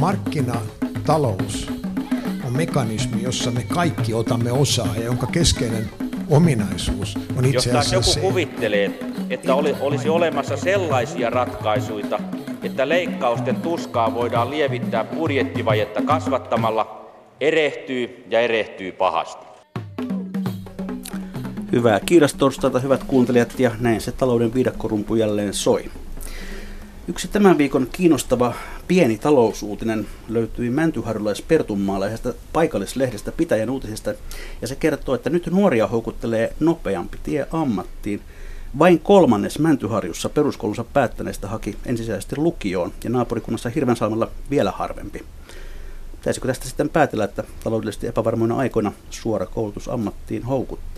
markkinatalous on mekanismi, jossa me kaikki otamme osaa ja jonka keskeinen ominaisuus on itse asiassa Jos se, joku kuvittelee, että oli, olisi olemassa sellaisia ratkaisuja, että leikkausten tuskaa voidaan lievittää budjettivajetta kasvattamalla, erehtyy ja erehtyy pahasti. Hyvää kiirastorstaita, hyvät kuuntelijat, ja näin se talouden viidakkorumpu jälleen soi. Yksi tämän viikon kiinnostava pieni talousuutinen löytyi Mäntyharjulais Pertunmaalaisesta paikallislehdestä Pitäjän uutisesta, ja se kertoo, että nyt nuoria houkuttelee nopeampi tie ammattiin. Vain kolmannes Mäntyharjussa peruskoulunsa päättäneistä haki ensisijaisesti lukioon, ja naapurikunnassa Hirvensalmella vielä harvempi. Pitäisikö tästä sitten päätellä, että taloudellisesti epävarmoina aikoina suora koulutus ammattiin houkuttaa?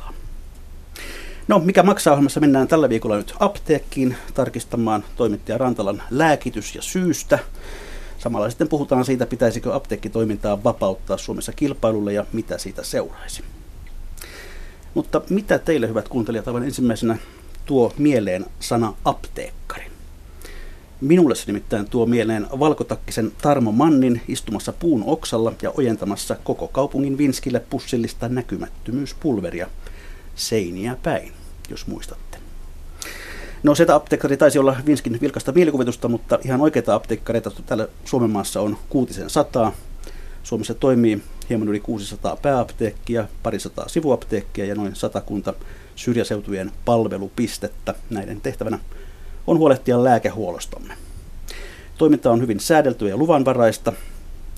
No, mikä maksaa ohjelmassa mennään tällä viikolla nyt apteekkiin tarkistamaan toimittaja Rantalan lääkitys ja syystä. Samalla sitten puhutaan siitä, pitäisikö apteekkitoimintaa vapauttaa Suomessa kilpailulle ja mitä siitä seuraisi. Mutta mitä teille, hyvät kuuntelijat, aivan ensimmäisenä tuo mieleen sana apteekkari? Minulle se nimittäin tuo mieleen valkotakkisen Tarmo Mannin istumassa puun oksalla ja ojentamassa koko kaupungin vinskille pussillista näkymättömyyspulveria seiniä päin, jos muistatte. No se apteekkari taisi olla Vinskin vilkasta mielikuvitusta, mutta ihan oikeita apteekkareita täällä Suomen maassa on kuutisen sataa. Suomessa toimii hieman yli 600 pääapteekkia, parisataa sivuapteekkia ja noin satakunta syrjäseutujen palvelupistettä. Näiden tehtävänä on huolehtia lääkehuollostamme. Toiminta on hyvin säädeltyä ja luvanvaraista.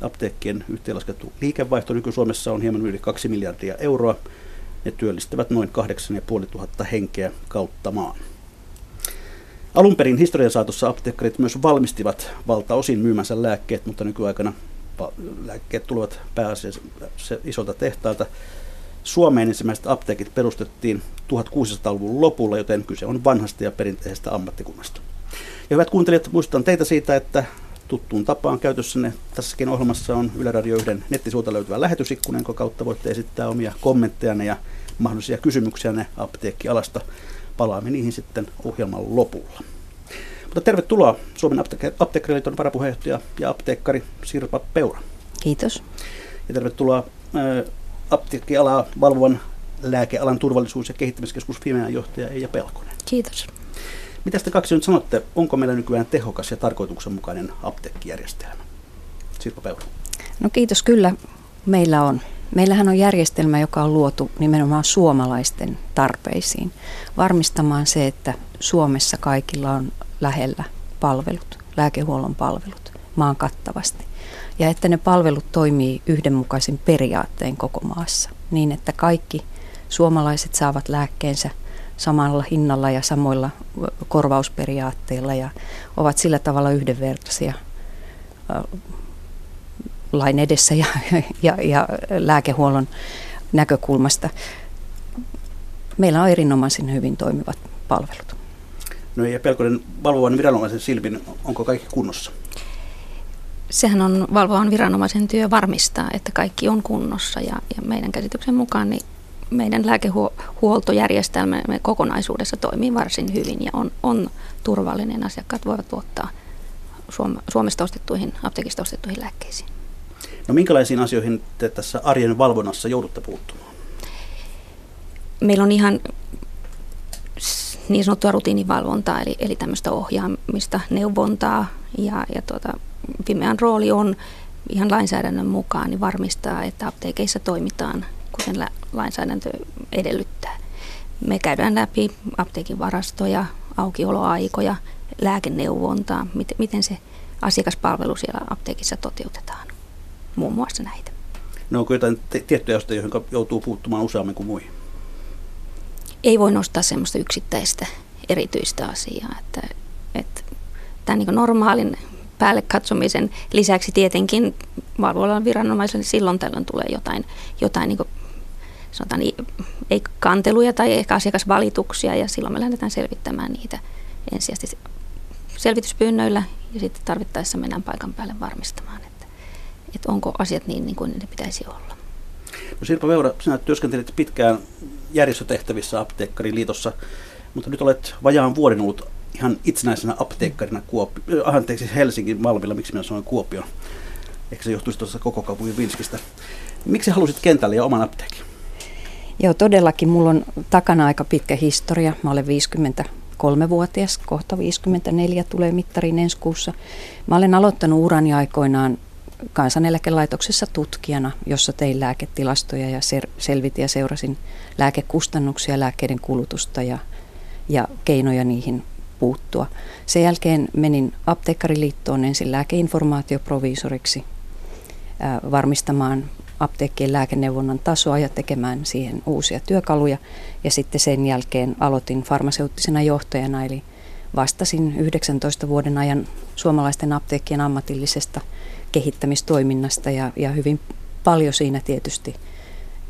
Apteekkien yhteenlaskettu liikevaihto nyky-Suomessa on hieman yli 2 miljardia euroa. Ne työllistävät noin 8500 henkeä kautta maan. Alun perin historian saatossa apteekkarit myös valmistivat valtaosin myymänsä lääkkeet, mutta nykyaikana lääkkeet tulevat pääasiassa isolta tehtaalta. Suomeen ensimmäiset apteekit perustettiin 1600-luvun lopulla, joten kyse on vanhasta ja perinteisestä ammattikunnasta. Ja hyvät kuuntelijat, muistutan teitä siitä, että tuttuun tapaan käytössänne tässäkin ohjelmassa on Yle Radio 1 nettisivuilta löytyvä lähetysikkuna, jonka kautta voitte esittää omia kommenttejanne ja mahdollisia kysymyksiä apteekkialasta. Palaamme niihin sitten ohjelman lopulla. Mutta tervetuloa Suomen apteekkariliiton varapuheenjohtaja ja apteekkari Sirpa Peura. Kiitos. Ja tervetuloa apteekkialaa valvovan lääkealan turvallisuus- ja kehittämiskeskus Fimean johtaja Eija Pelkonen. Kiitos. Mitä te kaksi nyt sanotte, onko meillä nykyään tehokas ja tarkoituksenmukainen apteekkijärjestelmä? Sirpa Peura. No kiitos, kyllä meillä on. Meillähän on järjestelmä, joka on luotu nimenomaan suomalaisten tarpeisiin, varmistamaan se, että Suomessa kaikilla on lähellä palvelut, lääkehuollon palvelut maan kattavasti. Ja että ne palvelut toimii yhdenmukaisin periaatteen koko maassa, niin että kaikki suomalaiset saavat lääkkeensä samalla hinnalla ja samoilla korvausperiaatteilla ja ovat sillä tavalla yhdenvertaisia lain edessä ja, ja, ja lääkehuollon näkökulmasta. Meillä on erinomaisen hyvin toimivat palvelut. No ja Pelkonen, valvovan viranomaisen silmin, onko kaikki kunnossa? Sehän on valvovan viranomaisen työ varmistaa, että kaikki on kunnossa ja, ja meidän käsityksen mukaan niin meidän lääkehuoltojärjestelmä kokonaisuudessa toimii varsin hyvin ja on, on turvallinen. Asiakkaat voivat luottaa Suomesta ostettuihin, apteekista ostettuihin lääkkeisiin. No minkälaisiin asioihin te tässä arjen valvonnassa joudutte puuttumaan? Meillä on ihan niin sanottua rutiinivalvontaa, eli, eli tämmöistä ohjaamista, neuvontaa ja, ja tuota, Fimean rooli on ihan lainsäädännön mukaan niin varmistaa, että apteekeissa toimitaan kuten lainsäädäntö edellyttää. Me käydään läpi apteekin varastoja, aukioloaikoja, lääkeneuvontaa, miten, se asiakaspalvelu siellä apteekissa toteutetaan. Muun muassa näitä. No onko jotain tiettyjä asioita, joihin joutuu puuttumaan useammin kuin muihin? Ei voi nostaa semmoista yksittäistä erityistä asiaa. Että, että tämän niin normaalin päälle katsomisen lisäksi tietenkin valvovan viranomaiselle silloin tällöin tulee jotain, jotain niin sanotaan, ei kanteluja tai ehkä asiakasvalituksia ja silloin me lähdetään selvittämään niitä ensisijaisesti selvityspyynnöillä ja sitten tarvittaessa mennään paikan päälle varmistamaan, että, että onko asiat niin, niin kuin ne pitäisi olla. No Sirpa Veura, sinä työskentelit pitkään järjestötehtävissä apteekkariliitossa, mutta nyt olet vajaan vuoden ollut ihan itsenäisenä apteekkarina Kuopio, äh, anteeksi Helsingin Malmilla, miksi minä sanoin Kuopio. Ehkä se johtuisi tuossa koko kaupungin Vinskistä. Miksi halusit kentälle ja oman apteekin? Joo, todellakin. Mulla on takana aika pitkä historia. Mä olen 53-vuotias, kohta 54 tulee mittariin ensi kuussa. Mä olen aloittanut urani aikoinaan kansaneläkelaitoksessa tutkijana, jossa tein lääketilastoja ja selvitin ja seurasin lääkekustannuksia, lääkkeiden kulutusta ja, ja keinoja niihin puuttua. Sen jälkeen menin apteekkariliittoon ensin lääkeinformaatioproviisoriksi varmistamaan apteekkien lääkeneuvonnan tasoa ja tekemään siihen uusia työkaluja. Ja sitten sen jälkeen aloitin farmaseuttisena johtajana, eli vastasin 19 vuoden ajan suomalaisten apteekkien ammatillisesta kehittämistoiminnasta ja, ja hyvin paljon siinä tietysti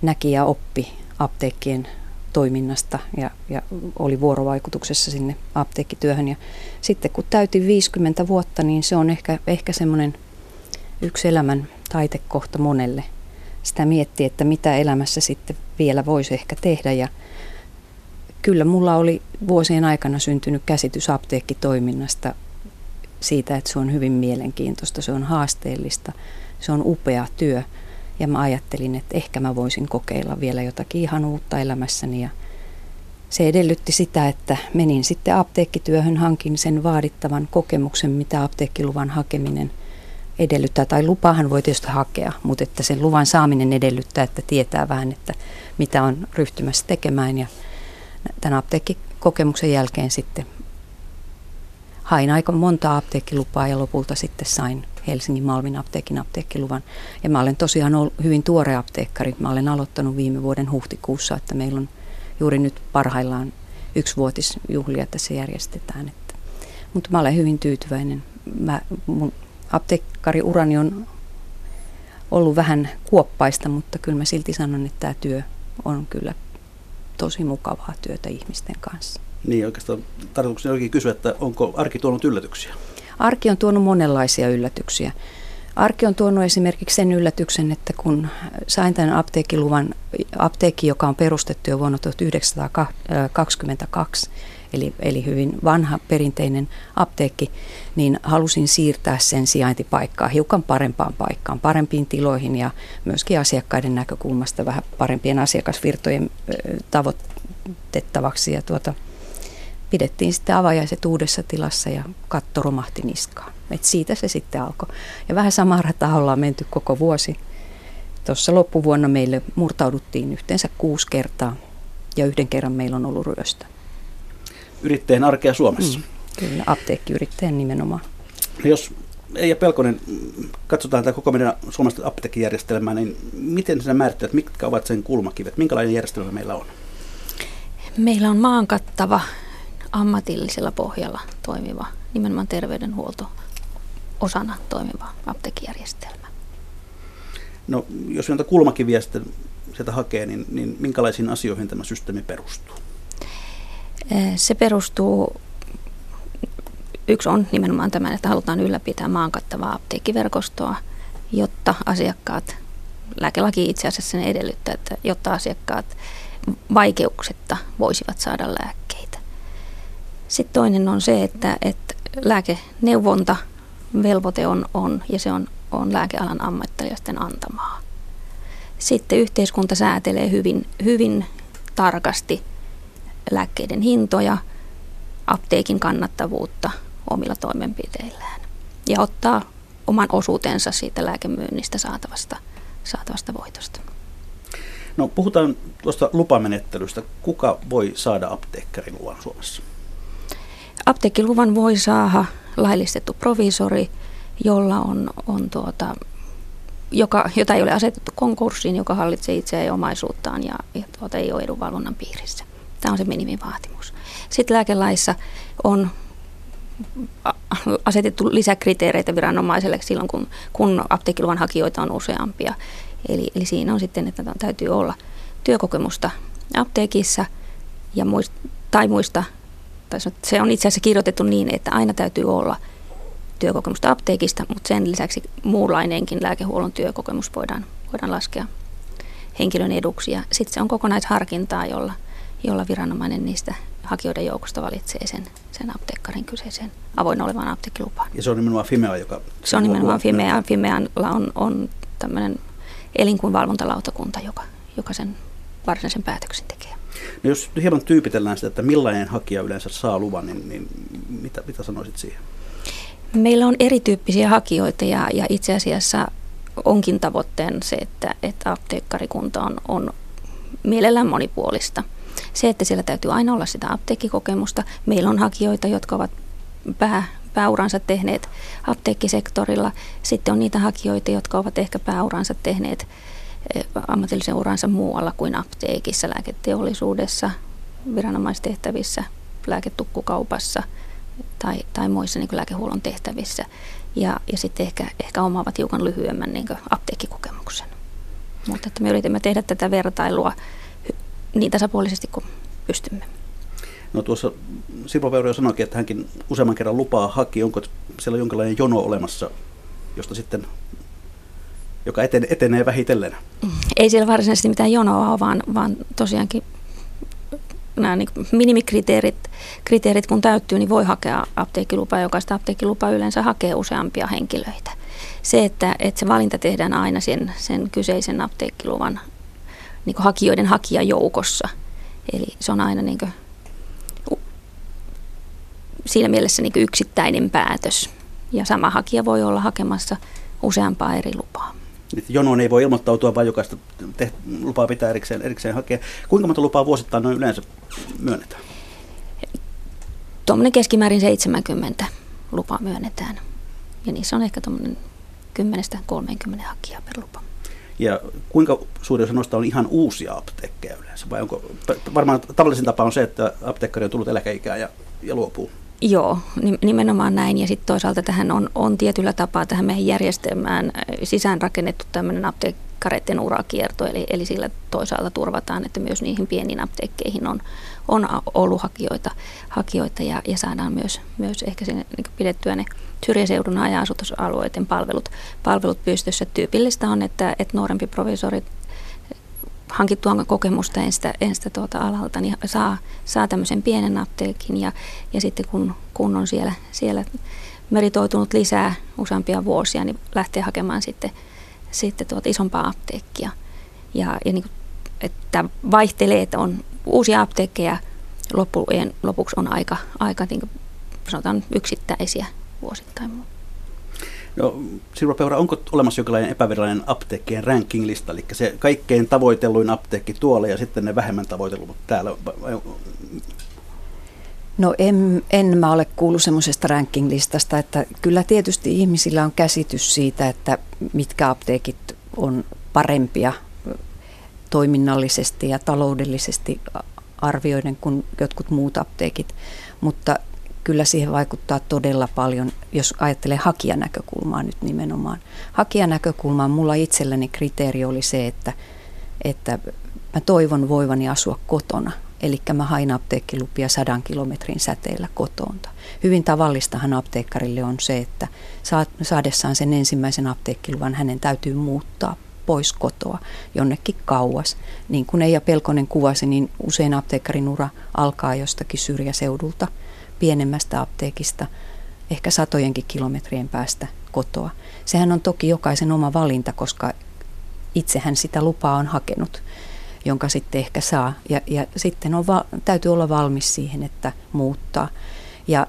näki ja oppi apteekkien toiminnasta ja, ja oli vuorovaikutuksessa sinne apteekkityöhön. Ja sitten kun täytin 50 vuotta, niin se on ehkä, ehkä semmoinen yksi elämän taitekohta monelle. Sitä miettii, että mitä elämässä sitten vielä voisi ehkä tehdä ja kyllä mulla oli vuosien aikana syntynyt käsitys apteekkitoiminnasta siitä, että se on hyvin mielenkiintoista, se on haasteellista, se on upea työ. Ja mä ajattelin, että ehkä mä voisin kokeilla vielä jotakin ihan uutta elämässäni. Ja se edellytti sitä, että menin sitten apteekkityöhön, hankin sen vaadittavan kokemuksen, mitä apteekkiluvan hakeminen edellyttää. Tai lupahan voi tietysti hakea, mutta että sen luvan saaminen edellyttää, että tietää vähän, että mitä on ryhtymässä tekemään. Ja tämän apteekkikokemuksen jälkeen sitten hain aika monta apteekkilupaa ja lopulta sitten sain Helsingin Malmin apteekin apteekkiluvan. Ja mä olen tosiaan ollut hyvin tuore apteekkari. Mä olen aloittanut viime vuoden huhtikuussa, että meillä on juuri nyt parhaillaan yksivuotisjuhlia tässä järjestetään. Mutta mä olen hyvin tyytyväinen. Mä, mun apteekkariurani on ollut vähän kuoppaista, mutta kyllä mä silti sanon, että tämä työ on kyllä tosi mukavaa työtä ihmisten kanssa. Niin oikeastaan tarkoituksena olikin kysyä, että onko arki tuonut yllätyksiä? Arki on tuonut monenlaisia yllätyksiä. Arki on tuonut esimerkiksi sen yllätyksen, että kun sain tämän apteekkiluvan, apteekki, joka on perustettu jo vuonna 1922, eli, eli hyvin vanha perinteinen apteekki, niin halusin siirtää sen sijaintipaikkaa hiukan parempaan paikkaan, parempiin tiloihin ja myöskin asiakkaiden näkökulmasta vähän parempien asiakasvirtojen tavoitettavaksi. Ja tuota, pidettiin sitten avajaiset uudessa tilassa ja katto romahti niskaan. Et siitä se sitten alkoi. Ja vähän samaa rataa ollaan menty koko vuosi. Tuossa loppuvuonna meille murtauduttiin yhteensä kuusi kertaa ja yhden kerran meillä on ollut ryöstö. Yrittäjän arkea Suomessa. Mm, kyllä, apteekkiyrittäjän nimenomaan. No jos Eija Pelkonen, katsotaan tätä koko meidän suomalaista apteekkijärjestelmää, niin miten sinä määrittelet, mitkä ovat sen kulmakivet, minkälainen järjestelmä meillä on? Meillä on maan kattava ammatillisella pohjalla toimiva, nimenomaan terveydenhuolto osana toimiva apteekkijärjestelmä. No, jos näitä kulmakiviä sitten sieltä hakee, niin, niin minkälaisiin asioihin tämä systeemi perustuu? Se perustuu, yksi on nimenomaan tämä, että halutaan ylläpitää maan kattavaa apteekkiverkostoa, jotta asiakkaat, lääkelaki itse asiassa sen edellyttää, että jotta asiakkaat vaikeuksetta voisivat saada lääkkeitä. Sitten toinen on se, että, että lääkeneuvonta velvoite on, on ja se on, on lääkealan ammattilaisten antamaa. Sitten yhteiskunta säätelee hyvin, hyvin tarkasti lääkkeiden hintoja, apteekin kannattavuutta omilla toimenpiteillään ja ottaa oman osuutensa siitä lääkemyynnistä saatavasta, saatavasta voitosta. No puhutaan tuosta lupamenettelystä. Kuka voi saada apteekkariluvan Suomessa? Apteekkiluvan voi saada laillistettu provisori, jolla on, on tuota, joka, jota ei ole asetettu konkurssiin, joka hallitsee itseään ja omaisuuttaan ja, ja tuota, ei ole edunvalvonnan piirissä. Tämä on se minimivaatimus. Sitten lääkelaissa on asetettu lisäkriteereitä viranomaiselle silloin, kun, kun apteekkiluvan hakijoita on useampia. Eli, eli siinä on sitten, että täytyy olla työkokemusta apteekissa ja muist, tai muista tai se on itse asiassa kirjoitettu niin, että aina täytyy olla työkokemusta apteekista, mutta sen lisäksi muunlainenkin lääkehuollon työkokemus voidaan, voidaan laskea henkilön eduksi. Ja sitten se on kokonaisharkintaa, jolla, jolla viranomainen niistä hakijoiden joukosta valitsee sen, sen apteekkarin kyseisen avoin olevan apteekkilupaan. Ja se on nimenomaan Fimea, joka... Se on nimenomaan Fimea. Fimealla on, on tämmöinen elinkuinvalvontalautakunta, joka, joka sen varsinaisen päätöksen tekee. No jos hieman tyypitellään sitä, että millainen hakija yleensä saa luvan, niin, niin mitä, mitä sanoisit siihen? Meillä on erityyppisiä hakijoita ja, ja itse asiassa onkin tavoitteen se, että, että apteekkarikunta on, on mielellään monipuolista. Se, että siellä täytyy aina olla sitä apteekkikokemusta. Meillä on hakijoita, jotka ovat pää, pääuransa tehneet apteekkisektorilla. Sitten on niitä hakijoita, jotka ovat ehkä pääuransa tehneet eh, ammatillisen uransa muualla kuin apteekissa, lääketeollisuudessa, viranomaistehtävissä, lääketukkukaupassa tai, tai muissa niin lääkehuollon tehtävissä. Ja, ja sitten ehkä, ehkä omaavat hiukan lyhyemmän niin apteekkikokemuksen. Mutta että me yritimme tehdä tätä vertailua niin tasapuolisesti kuin pystymme. No tuossa Sirpa Veuro sanoikin, että hänkin useamman kerran lupaa haki. Onko siellä jonkinlainen jono olemassa, josta sitten joka etenee, etenee vähitellen? Ei siellä varsinaisesti mitään jonoa ole, vaan, vaan tosiaankin nämä niin minimikriteerit, kriteerit kun täyttyy, niin voi hakea apteekkilupaa. Jokaista apteekkilupaa yleensä hakee useampia henkilöitä. Se, että, että se valinta tehdään aina sen, sen kyseisen apteekkiluvan niin hakijoiden hakijajoukossa. Eli se on aina niin kuin, siinä mielessä niin yksittäinen päätös. Ja sama hakija voi olla hakemassa useampaa eri lupaa. Jonoon ei voi ilmoittautua, vaan jokaista te- lupaa pitää erikseen, erikseen hakea. Kuinka monta lupaa vuosittain noin yleensä myönnetään? Tuommoinen keskimäärin 70 lupaa myönnetään. Ja niissä on ehkä tuommoinen 10-30 hakijaa per lupa. Ja kuinka suuri osa noista on ihan uusia apteekkeja yleensä? Vai onko, varmaan tavallisin tapa on se, että apteekkari on tullut eläkeikään ja, ja luopuu. Joo, nimenomaan näin. Ja sitten toisaalta tähän on, on tietyllä tapaa tähän meidän järjestelmään äh, sisäänrakennettu tämmöinen apteekkareiden urakierto, eli, eli sillä toisaalta turvataan, että myös niihin pieniin apteekkeihin on, on ollut hakijoita, hakijoita ja, ja saadaan myös, myös ehkä sinne, niin pidettyä ne syrjäseudun haja-asutusalueiden palvelut, palvelut pystyssä. Tyypillistä on, että, että nuorempi provisori hankittua kokemusta enstä, enstä tuota alalta, niin saa, saa tämmöisen pienen apteekin ja, ja sitten kun, kun on siellä, siellä meritoitunut lisää useampia vuosia, niin lähtee hakemaan sitten, sitten tuota isompaa apteekkia. Ja, ja niin kuin, että vaihtelee, että on uusia apteekkeja, loppujen lopuksi on aika, aika niin kuin sanotaan yksittäisiä vuosittain. No, Sirva Peura, onko olemassa jonkinlainen epävirallinen apteekkien ranking-lista, eli se kaikkein tavoitelluin apteekki tuolla ja sitten ne vähemmän tavoitellut täällä? No en, en mä ole kuullut semmoisesta ranking-listasta, että kyllä tietysti ihmisillä on käsitys siitä, että mitkä apteekit on parempia toiminnallisesti ja taloudellisesti arvioiden kuin jotkut muut apteekit, mutta kyllä siihen vaikuttaa todella paljon, jos ajattelee hakijanäkökulmaa nyt nimenomaan. Hakijanäkökulmaan mulla itselläni kriteeri oli se, että, että mä toivon voivani asua kotona. Eli mä hain apteekkilupia sadan kilometrin säteellä kotoonta. Hyvin tavallistahan apteekkarille on se, että saadessaan sen ensimmäisen apteekkiluvan hänen täytyy muuttaa pois kotoa jonnekin kauas. Niin kuin Eija Pelkonen kuvasi, niin usein apteekkarin ura alkaa jostakin syrjäseudulta – pienemmästä apteekista, ehkä satojenkin kilometrien päästä kotoa. Sehän on toki jokaisen oma valinta, koska itsehän sitä lupaa on hakenut, jonka sitten ehkä saa. Ja, ja sitten on va- täytyy olla valmis siihen, että muuttaa. Ja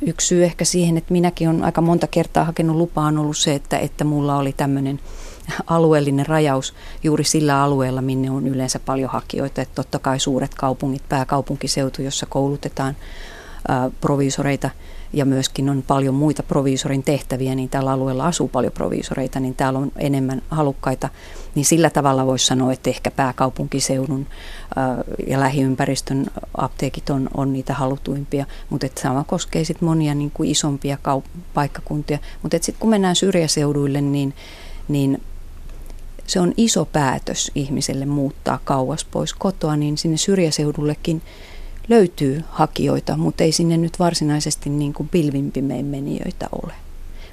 yksi syy ehkä siihen, että minäkin olen aika monta kertaa hakenut lupaa, on ollut se, että, että mulla oli tämmöinen alueellinen rajaus juuri sillä alueella, minne on yleensä paljon hakijoita. Että totta kai suuret kaupungit, pääkaupunkiseutu, jossa koulutetaan proviisoreita ja myöskin on paljon muita proviisorin tehtäviä, niin tällä alueella asuu paljon proviisoreita, niin täällä on enemmän halukkaita. Niin sillä tavalla voisi sanoa, että ehkä pääkaupunkiseudun ja lähiympäristön apteekit on, on niitä halutuimpia, mutta että sama koskee sitten monia niin kuin isompia kaup- paikkakuntia. Mutta sitten kun mennään syrjäseuduille, niin, niin se on iso päätös ihmiselle muuttaa kauas pois kotoa, niin sinne syrjäseudullekin – löytyy hakijoita, mutta ei sinne nyt varsinaisesti niin kuin pilvimpimeen menijöitä ole.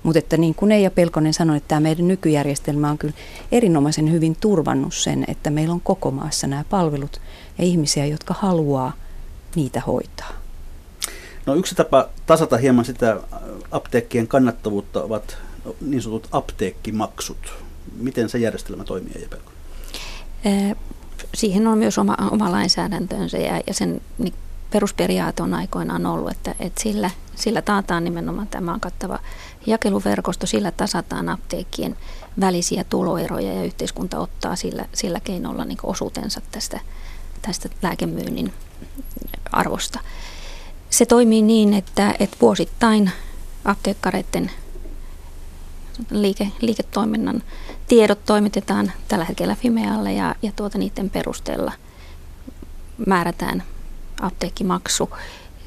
Mutta että niin kuin Eija Pelkonen sanoi, että tämä meidän nykyjärjestelmä on kyllä erinomaisen hyvin turvannut sen, että meillä on koko maassa nämä palvelut ja ihmisiä, jotka haluaa niitä hoitaa. No yksi tapa tasata hieman sitä apteekkien kannattavuutta ovat niin sanotut apteekkimaksut. Miten se järjestelmä toimii, Eija Siihen on myös oma, oma lainsäädäntönsä ja, ja sen niin perusperiaate on aikoinaan ollut, että, että sillä, sillä taataan nimenomaan tämä kattava jakeluverkosto, sillä tasataan apteekkien välisiä tuloeroja ja yhteiskunta ottaa sillä, sillä keinolla niin osuutensa tästä, tästä lääkemyynnin arvosta. Se toimii niin, että, että vuosittain apteekkareiden liike, liiketoiminnan tiedot toimitetaan tällä hetkellä Fimealle ja, ja tuota niiden perusteella määrätään apteekkimaksu.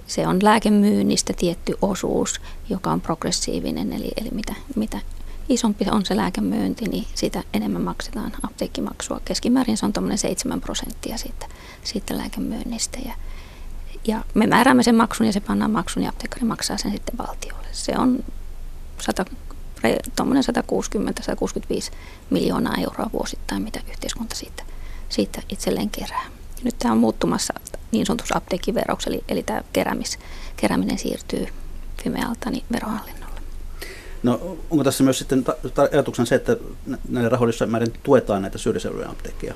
Se on lääkemyynnistä tietty osuus, joka on progressiivinen, eli, eli mitä, mitä isompi on se lääkemyynti, niin sitä enemmän maksetaan apteekkimaksua. Keskimäärin se on tuommoinen 7 prosenttia siitä, siitä lääkemyynnistä. Ja, ja me määräämme sen maksun ja se pannaan maksun ja apteekkari maksaa sen sitten valtiolle. Se on 100, 160-165 miljoonaa euroa vuosittain, mitä yhteiskunta siitä, siitä itselleen kerää. Nyt tämä on muuttumassa niin sanotussa apteekkiveroksi, eli, eli tämä keräämis, kerääminen siirtyy Fimealta niin verohallinnolle. No onko tässä myös sitten ajatuksena se, että näiden rahoissa määrin tuetaan näitä syrjäseudujen apteekkeja?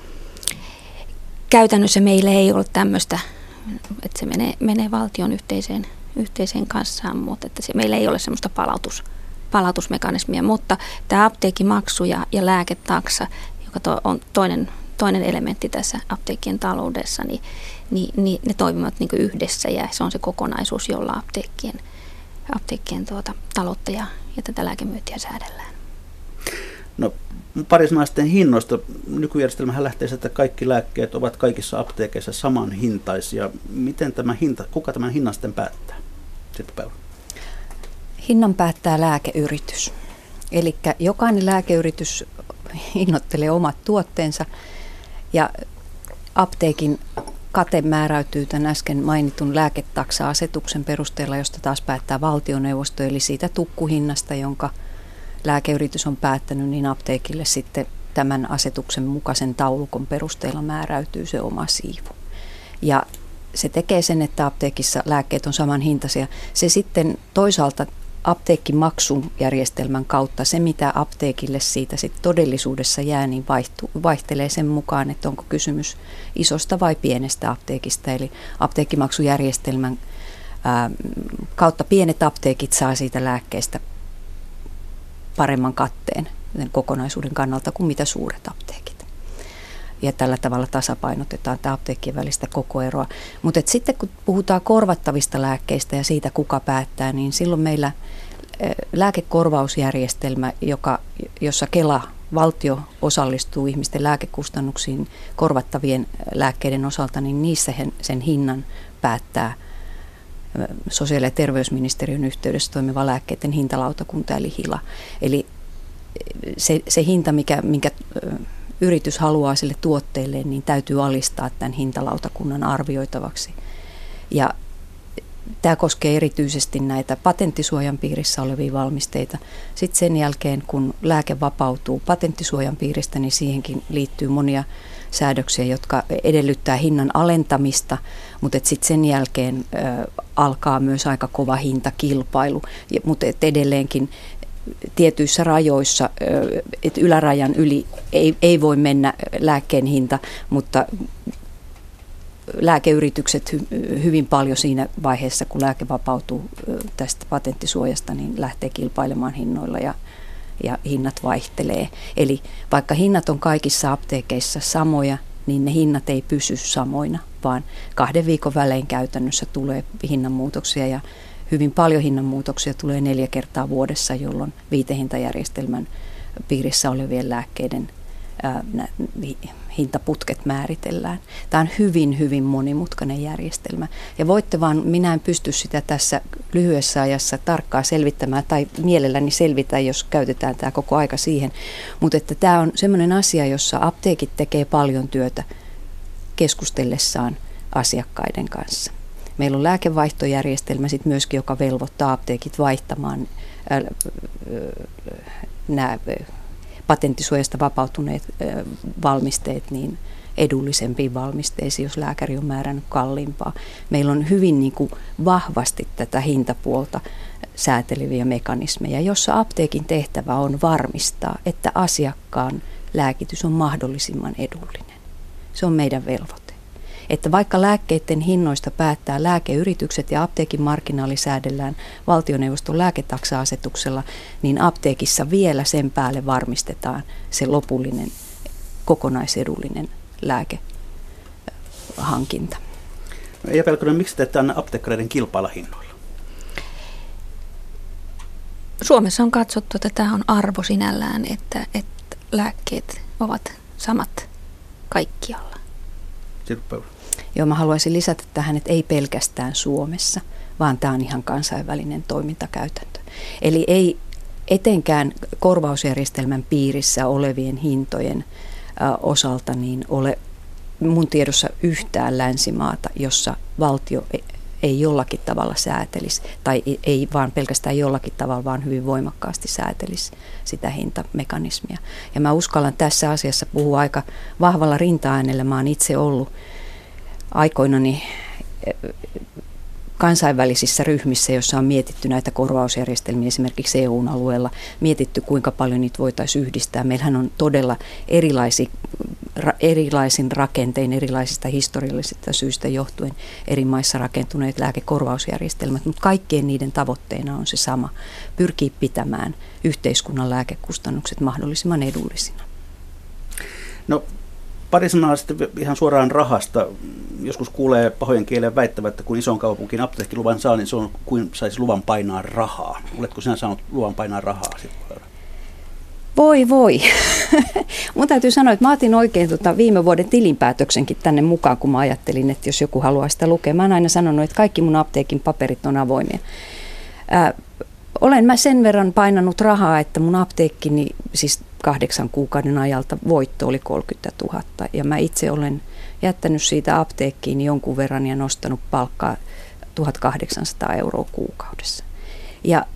Käytännössä meillä ei ole tämmöistä, että se menee, menee valtion yhteiseen, yhteiseen kanssaan, mutta että se, meillä ei ole semmoista palautus, palautusmekanismia, mutta tämä apteekimaksu ja, ja lääketaksa, joka to, on toinen, toinen elementti tässä apteekkien taloudessa, niin, niin, niin ne toimivat niin yhdessä ja se on se kokonaisuus, jolla apteekkien, apteekkien tuota, taloutta ja, ja tätä lääkemyytiä säädellään. No pari naisten hinnoista. Nykyjärjestelmähän lähtee että kaikki lääkkeet ovat kaikissa apteekeissa saman hintaisia. Miten tämä hinta, kuka tämän hinnan sitten päättää? Sitten päivä. Hinnan päättää lääkeyritys. Eli jokainen lääkeyritys hinnoittelee omat tuotteensa ja apteekin kate määräytyy tämän äsken mainitun lääketaksa-asetuksen perusteella, josta taas päättää valtioneuvosto, eli siitä tukkuhinnasta, jonka lääkeyritys on päättänyt, niin apteekille sitten tämän asetuksen mukaisen taulukon perusteella määräytyy se oma siivu. Ja se tekee sen, että apteekissa lääkkeet on saman hintaisia. Se sitten toisaalta apteekkimaksujärjestelmän kautta se, mitä apteekille siitä sit todellisuudessa jää, niin vaihtu, vaihtelee sen mukaan, että onko kysymys isosta vai pienestä apteekista. Eli apteekkimaksujärjestelmän ää, kautta pienet apteekit saa siitä lääkkeestä paremman katteen kokonaisuuden kannalta kuin mitä suuret apteekit. Ja tällä tavalla tasapainotetaan tämä apteekkien välistä kokoeroa. Mutta sitten kun puhutaan korvattavista lääkkeistä ja siitä kuka päättää, niin silloin meillä lääkekorvausjärjestelmä, joka, jossa Kela valtio osallistuu ihmisten lääkekustannuksiin korvattavien lääkkeiden osalta, niin niissä sen hinnan päättää sosiaali- ja terveysministeriön yhteydessä toimiva lääkkeiden hintalautakunta eli HILA. Eli se, se hinta, mikä, minkä yritys haluaa sille tuotteelle, niin täytyy alistaa tämän hintalautakunnan arvioitavaksi. Ja Tämä koskee erityisesti näitä patenttisuojan piirissä olevia valmisteita. Sitten sen jälkeen, kun lääke vapautuu patenttisuojan piiristä, niin siihenkin liittyy monia säädöksiä, jotka edellyttää hinnan alentamista, mutta sitten sen jälkeen ö, alkaa myös aika kova hintakilpailu. Mutta edelleenkin tietyissä rajoissa, että ylärajan yli ei, ei voi mennä lääkkeen hinta, mutta lääkeyritykset hyvin paljon siinä vaiheessa, kun lääke vapautuu tästä patenttisuojasta, niin lähtee kilpailemaan hinnoilla ja, ja hinnat vaihtelee. Eli vaikka hinnat on kaikissa apteekeissa samoja, niin ne hinnat ei pysy samoina, vaan kahden viikon välein käytännössä tulee hinnanmuutoksia ja hyvin paljon hinnanmuutoksia tulee neljä kertaa vuodessa, jolloin viitehintajärjestelmän piirissä olevien lääkkeiden ää, hintaputket määritellään. Tämä on hyvin, hyvin monimutkainen järjestelmä. Ja voitte vaan, minä en pysty sitä tässä lyhyessä ajassa tarkkaan selvittämään, tai mielelläni selvitä, jos käytetään tämä koko aika siihen. Mutta että tämä on sellainen asia, jossa apteekit tekee paljon työtä keskustellessaan asiakkaiden kanssa. Meillä on lääkevaihtojärjestelmä sit myöskin, joka velvoittaa apteekit vaihtamaan nämä patenttisuojasta vapautuneet valmisteet niin edullisempiin valmisteisiin, jos lääkäri on määrännyt kalliimpaa. Meillä on hyvin niin kuin vahvasti tätä hintapuolta sääteleviä mekanismeja, jossa apteekin tehtävä on varmistaa, että asiakkaan lääkitys on mahdollisimman edullinen. Se on meidän velvoite. Että vaikka lääkkeiden hinnoista päättää lääkeyritykset ja apteekin markkinaali säädellään valtioneuvoston lääketaksa-asetuksella, niin apteekissa vielä sen päälle varmistetaan se lopullinen kokonaisedullinen lääkehankinta. Ja Pelkonen, miksi te ette anna apteekkareiden kilpailla hinnoilla? Suomessa on katsottu, että tämä on arvo sinällään, että, että lääkkeet ovat samat kaikkialla. Joo, mä haluaisin lisätä tähän, että ei pelkästään Suomessa, vaan tämä on ihan kansainvälinen toimintakäytäntö. Eli ei etenkään korvausjärjestelmän piirissä olevien hintojen osalta niin ole mun tiedossa yhtään länsimaata, jossa valtio e, ei jollakin tavalla säätelisi, tai ei vaan pelkästään jollakin tavalla, vaan hyvin voimakkaasti säätelisi sitä hintamekanismia. Ja mä uskallan tässä asiassa puhua aika vahvalla rinta-äänellä. Mä oon itse ollut aikoinani kansainvälisissä ryhmissä, joissa on mietitty näitä korvausjärjestelmiä esimerkiksi EUn alueella, mietitty kuinka paljon niitä voitaisiin yhdistää. Meillähän on todella erilaisi, ra, erilaisin rakentein, erilaisista historiallisista syistä johtuen eri maissa rakentuneet lääkekorvausjärjestelmät, mutta kaikkien niiden tavoitteena on se sama, pyrkii pitämään yhteiskunnan lääkekustannukset mahdollisimman edullisina. No Pari sanaa sitten ihan suoraan rahasta. Joskus kuulee pahojen kielen väittävät, että kun ison kaupunkin apteekkiluvan saa, niin se on kuin saisi luvan painaa rahaa. Oletko sinä saanut luvan painaa rahaa? Voi voi. Mun täytyy sanoa, että mä otin oikein tota viime vuoden tilinpäätöksenkin tänne mukaan, kun mä ajattelin, että jos joku haluaa sitä lukea. Mä oon aina sanonut, että kaikki mun apteekin paperit on avoimia. Ää, olen mä sen verran painanut rahaa, että mun apteekkini, siis kahdeksan kuukauden ajalta voitto oli 30 000. Ja mä itse olen jättänyt siitä apteekkiin jonkun verran ja nostanut palkkaa 1800 euroa kuukaudessa. Ja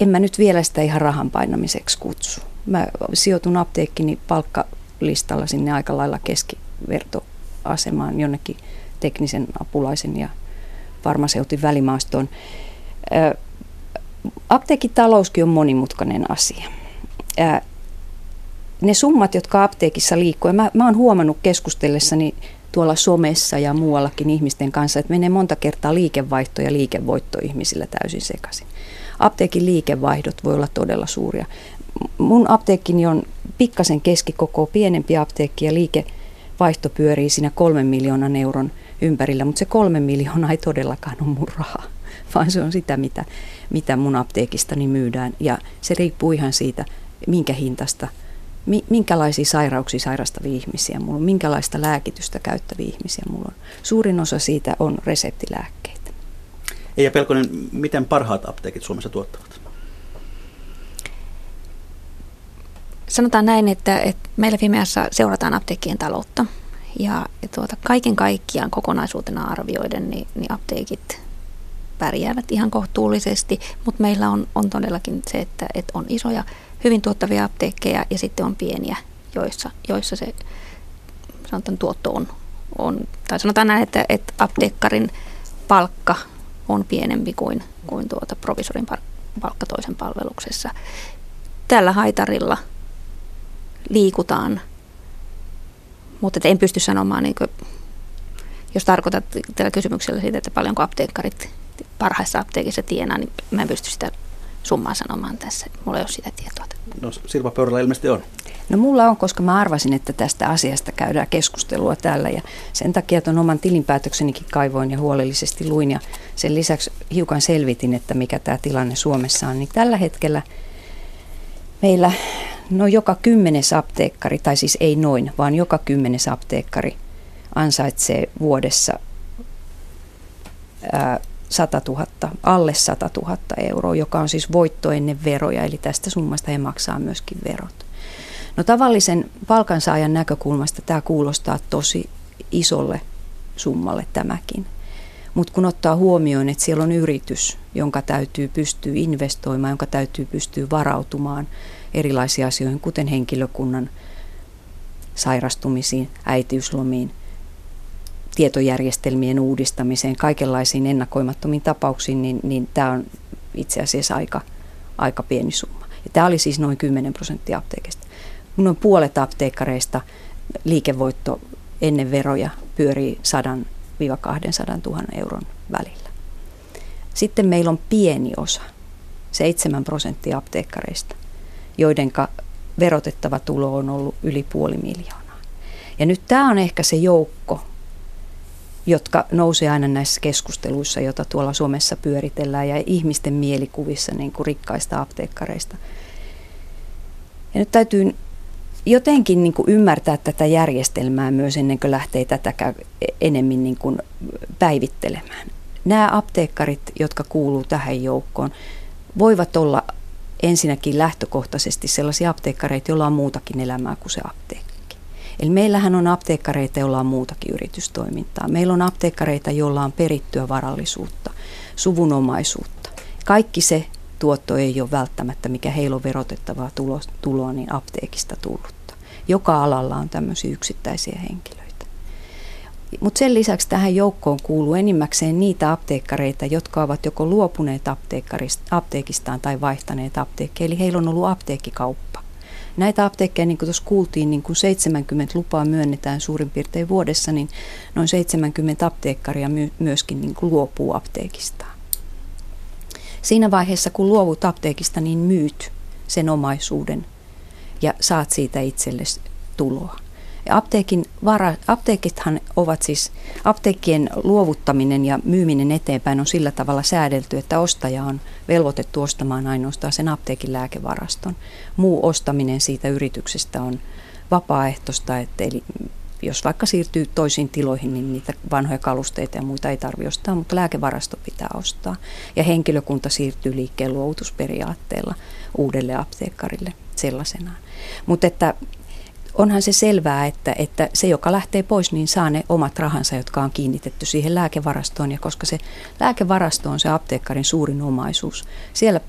en mä nyt vielä sitä ihan rahan painamiseksi kutsu. Mä sijoitun apteekkini palkkalistalla sinne aika lailla keskivertoasemaan jonnekin teknisen apulaisen ja farmaseutin välimaastoon. Apteekitalouskin on monimutkainen asia ne summat, jotka apteekissa liikkuu, mä, mä oon huomannut keskustellessani tuolla somessa ja muuallakin ihmisten kanssa, että menee monta kertaa liikevaihto ja liikevoitto ihmisillä täysin sekaisin. Apteekin liikevaihdot voi olla todella suuria. Mun apteekkini on pikkasen keskikoko, pienempi apteekki ja liikevaihto pyörii siinä kolmen miljoonan euron ympärillä, mutta se kolme miljoonaa ei todellakaan ole mun rahaa, vaan se on sitä, mitä, mitä mun apteekistani myydään. Ja se riippuu ihan siitä, minkä hintasta, minkälaisia sairauksia sairastavia ihmisiä mulla on, minkälaista lääkitystä käyttäviä ihmisiä mulla on. Suurin osa siitä on reseptilääkkeitä. Eija Pelkonen, miten parhaat apteekit Suomessa tuottavat? Sanotaan näin, että, että meillä Fimeassa seurataan apteekkien taloutta. Ja, ja tuota, kaiken kaikkiaan kokonaisuutena arvioiden, niin, niin apteekit pärjäävät ihan kohtuullisesti, mutta meillä on, on todellakin se, että, että on isoja hyvin tuottavia apteekkeja ja sitten on pieniä, joissa, joissa se sanotaan, tuotto on, on, tai sanotaan näin, että, että apteekkarin palkka on pienempi kuin, kuin tuota provisorin palkka toisen palveluksessa. Tällä haitarilla liikutaan, mutta en pysty sanomaan, niin kuin, jos tarkoitat tällä kysymyksellä siitä, että paljonko apteekkarit parhaissa apteekissa tienaa, niin mä en pysty sitä summaa sanomaan tässä. Mulla ei ole sitä tietoa. No Sirpa Pöydällä ilmeisesti on. No mulla on, koska mä arvasin, että tästä asiasta käydään keskustelua täällä ja sen takia tuon oman tilinpäätöksenikin kaivoin ja huolellisesti luin ja sen lisäksi hiukan selvitin, että mikä tämä tilanne Suomessa on. Niin tällä hetkellä meillä no joka kymmenes apteekkari, tai siis ei noin, vaan joka kymmenes apteekkari ansaitsee vuodessa ää, 100 000, alle 100 000 euroa, joka on siis voitto ennen veroja, eli tästä summasta he maksaa myöskin verot. No tavallisen palkansaajan näkökulmasta tämä kuulostaa tosi isolle summalle tämäkin. Mutta kun ottaa huomioon, että siellä on yritys, jonka täytyy pystyä investoimaan, jonka täytyy pystyä varautumaan erilaisiin asioihin, kuten henkilökunnan sairastumisiin, äitiyslomiin, tietojärjestelmien uudistamiseen, kaikenlaisiin ennakoimattomiin tapauksiin, niin, niin tämä on itse asiassa aika, aika pieni summa. Ja tämä oli siis noin 10 prosenttia apteekista. Noin puolet apteekkareista liikevoitto ennen veroja pyörii 100 200 000 euron välillä. Sitten meillä on pieni osa, 7 prosenttia apteekkareista, joiden verotettava tulo on ollut yli puoli miljoonaa. Ja nyt tämä on ehkä se joukko, jotka nousee aina näissä keskusteluissa, joita tuolla Suomessa pyöritellään ja ihmisten mielikuvissa niin kuin rikkaista apteekkareista. Ja nyt täytyy jotenkin niin kuin ymmärtää tätä järjestelmää myös ennen kuin lähtee tätä enemmän niin kuin päivittelemään. Nämä apteekkarit, jotka kuuluu tähän joukkoon, voivat olla ensinnäkin lähtökohtaisesti sellaisia apteekkareita, joilla on muutakin elämää kuin se apteekki. Eli meillähän on apteekkareita, joilla on muutakin yritystoimintaa. Meillä on apteekkareita, joilla on perittyä varallisuutta, suvunomaisuutta. Kaikki se tuotto ei ole välttämättä, mikä heillä on verotettavaa tuloa, niin apteekista tullutta. Joka alalla on tämmöisiä yksittäisiä henkilöitä. Mutta sen lisäksi tähän joukkoon kuuluu enimmäkseen niitä apteekkareita, jotka ovat joko luopuneet apteekistaan tai vaihtaneet apteekkeja, eli heillä on ollut apteekkikauppa. Näitä apteekkeja, niin kuin tuossa kuultiin, niin kuin 70 lupaa myönnetään suurin piirtein vuodessa, niin noin 70 apteekkaria myöskin niin kuin luopuu apteekistaan. Siinä vaiheessa, kun luovut apteekista, niin myyt sen omaisuuden ja saat siitä itsellesi tuloa. Ja apteekin vara, apteekithan ovat siis, apteekkien luovuttaminen ja myyminen eteenpäin on sillä tavalla säädelty, että ostaja on velvoitettu ostamaan ainoastaan sen apteekin lääkevaraston. Muu ostaminen siitä yrityksestä on vapaaehtoista, että eli jos vaikka siirtyy toisiin tiloihin, niin niitä vanhoja kalusteita ja muita ei tarvitse ostaa, mutta lääkevarasto pitää ostaa. Ja henkilökunta siirtyy liikkeen luovutusperiaatteella uudelle apteekkarille sellaisenaan. Mutta että onhan se selvää, että, että se, joka lähtee pois, niin saa ne omat rahansa, jotka on kiinnitetty siihen lääkevarastoon. Ja koska se lääkevarasto on se apteekkarin suurin omaisuus, siellä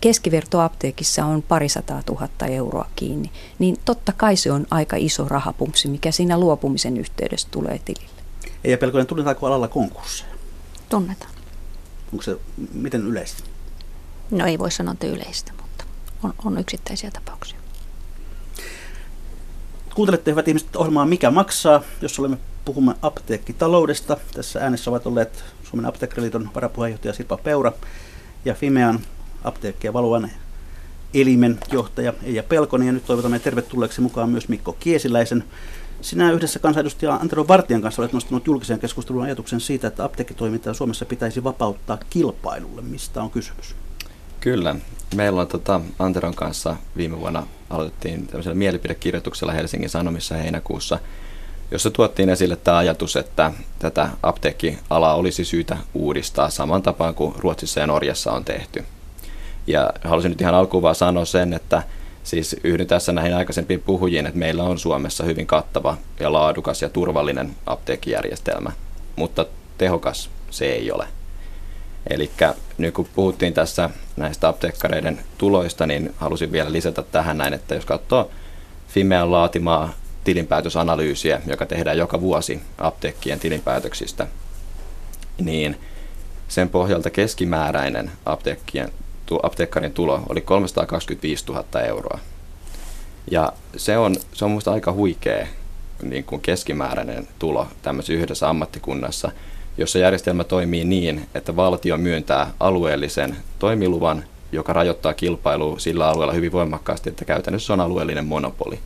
keskivertoapteekissa on parisataa tuhatta euroa kiinni, niin totta kai se on aika iso rahapumpsi, mikä siinä luopumisen yhteydessä tulee tilille. Ei Pelkonen, tunnetaanko alalla konkursseja? Tunnetaan. Onko se miten yleistä? No ei voi sanoa, että yleistä, mutta on, on yksittäisiä tapauksia. Kuuntelette hyvät ihmiset ohjelmaa Mikä maksaa, jos olemme puhumme apteekkitaloudesta. Tässä äänessä ovat olleet Suomen apteekkariliiton varapuheenjohtaja Sirpa Peura ja Fimean apteekkia valuvan elimen johtaja Eija Pelkonen. Ja nyt toivotamme tervetulleeksi mukaan myös Mikko Kiesiläisen. Sinä yhdessä kansanedustaja Antero Vartijan kanssa olet nostanut julkiseen keskusteluun ajatuksen siitä, että apteekkitoimintaa Suomessa pitäisi vapauttaa kilpailulle. Mistä on kysymys? Kyllä. Meillä on tota, Anteron kanssa viime vuonna aloitettiin tämmöisellä mielipidekirjoituksella Helsingin Sanomissa heinäkuussa, jossa tuottiin esille tämä ajatus, että tätä apteekkialaa olisi syytä uudistaa saman tapaan kuin Ruotsissa ja Norjassa on tehty. Ja halusin nyt ihan alkuun vaan sanoa sen, että siis yhdyn tässä näihin aikaisempiin puhujiin, että meillä on Suomessa hyvin kattava ja laadukas ja turvallinen apteekkijärjestelmä, mutta tehokas se ei ole. Eli nyt kun puhuttiin tässä näistä apteekkareiden tuloista, niin halusin vielä lisätä tähän näin, että jos katsoo Fimean laatimaa tilinpäätösanalyysiä, joka tehdään joka vuosi apteekkien tilinpäätöksistä, niin sen pohjalta keskimääräinen apteekkien apteekkarin tulo oli 325 000 euroa. Ja se on, se on minusta aika huikea niin kuin keskimääräinen tulo tämmöisessä yhdessä ammattikunnassa, jossa järjestelmä toimii niin, että valtio myöntää alueellisen toimiluvan, joka rajoittaa kilpailua sillä alueella hyvin voimakkaasti, että käytännössä on alueellinen monopoli.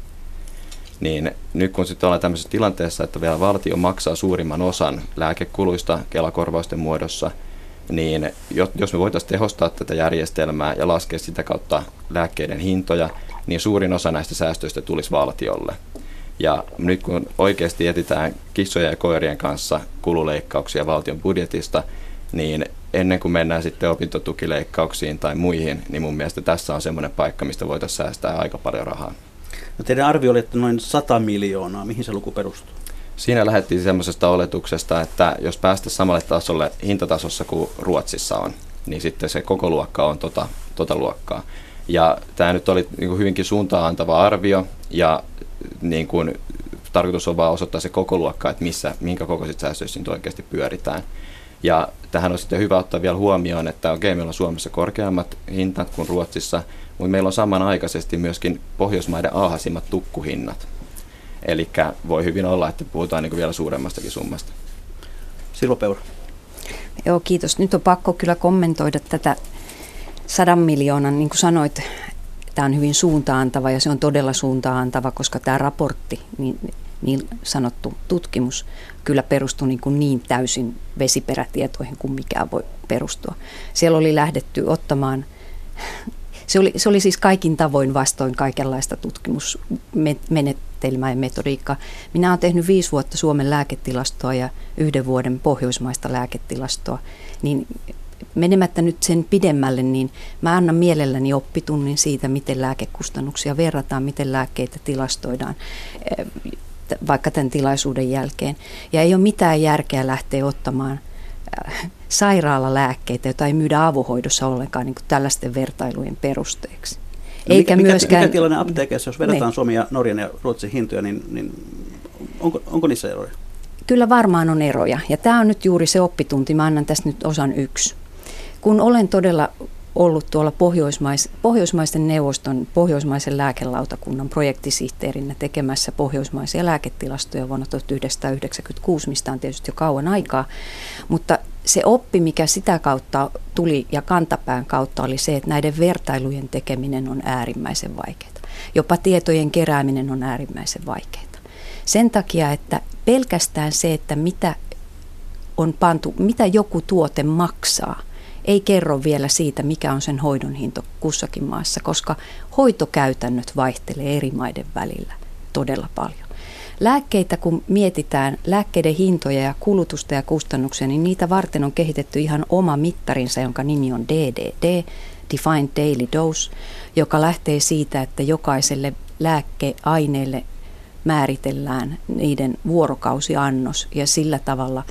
Niin nyt kun sitten ollaan tämmöisessä tilanteessa, että vielä valtio maksaa suurimman osan lääkekuluista Kelakorvausten muodossa – niin jos me voitaisiin tehostaa tätä järjestelmää ja laskea sitä kautta lääkkeiden hintoja, niin suurin osa näistä säästöistä tulisi valtiolle. Ja nyt kun oikeasti etsitään kissojen ja koirien kanssa kululeikkauksia valtion budjetista, niin ennen kuin mennään sitten opintotukileikkauksiin tai muihin, niin mun mielestä tässä on semmoinen paikka, mistä voitaisiin säästää aika paljon rahaa. No teidän arvio oli, että noin 100 miljoonaa. Mihin se luku perustuu? Siinä lähdettiin semmoisesta oletuksesta, että jos päästä samalle tasolle hintatasossa kuin Ruotsissa on, niin sitten se koko luokka on tota, tota luokkaa. Ja tämä nyt oli niin hyvinkin suuntaan antava arvio ja niin kuin, tarkoitus on vaan osoittaa se koko luokka, että missä, minkä kokoiset säästöissä nyt oikeasti pyöritään. Ja tähän on sitten hyvä ottaa vielä huomioon, että okei, meillä on Suomessa korkeammat hintat kuin Ruotsissa, mutta meillä on samanaikaisesti myöskin Pohjoismaiden alhaisimmat tukkuhinnat. Eli voi hyvin olla, että puhutaan niin vielä suuremmastakin summasta. Silvo Peura. Joo, kiitos. Nyt on pakko kyllä kommentoida tätä sadan miljoonan, niin kuin sanoit, tämä on hyvin suuntaantava ja se on todella suuntaantava, koska tämä raportti, niin, niin sanottu tutkimus, kyllä perustuu niin, kuin niin täysin vesiperätietoihin kuin mikään voi perustua. Siellä oli lähdetty ottamaan se oli, se oli siis kaikin tavoin vastoin kaikenlaista tutkimusmenetelmää ja metodiikkaa. Minä olen tehnyt viisi vuotta Suomen lääketilastoa ja yhden vuoden pohjoismaista lääketilastoa, niin menemättä nyt sen pidemmälle, niin mä annan mielelläni oppitunnin siitä, miten lääkekustannuksia verrataan, miten lääkkeitä tilastoidaan eh, vaikka tämän tilaisuuden jälkeen. Ja ei ole mitään järkeä lähteä ottamaan äh, sairaalalääkkeitä, joita ei myydä avohoidossa ollenkaan niin kuin tällaisten vertailujen perusteeksi. No Eikä mikä, myöskään... mikä tilanne apteekeissa, jos verrataan ne. Suomen ja Norjan ja Ruotsin hintoja, niin, niin onko, onko niissä eroja? Kyllä varmaan on eroja. Ja tämä on nyt juuri se oppitunti. Mä annan tästä nyt osan yksi. Kun olen todella ollut tuolla Pohjoismais, Pohjoismaisten neuvoston, Pohjoismaisen lääkelautakunnan projektisihteerinä tekemässä pohjoismaisia lääketilastoja vuonna 1996, mistä on tietysti jo kauan aikaa. Mutta se oppi, mikä sitä kautta tuli ja kantapään kautta oli se, että näiden vertailujen tekeminen on äärimmäisen vaikeaa. Jopa tietojen kerääminen on äärimmäisen vaikeaa. Sen takia, että pelkästään se, että mitä on pantu, mitä joku tuote maksaa – ei kerro vielä siitä, mikä on sen hoidon hinto kussakin maassa, koska hoitokäytännöt vaihtelee eri maiden välillä todella paljon. Lääkkeitä, kun mietitään lääkkeiden hintoja ja kulutusta ja kustannuksia, niin niitä varten on kehitetty ihan oma mittarinsa, jonka nimi on DDD, Defined Daily Dose, joka lähtee siitä, että jokaiselle lääkeaineelle määritellään niiden vuorokausiannos ja sillä tavalla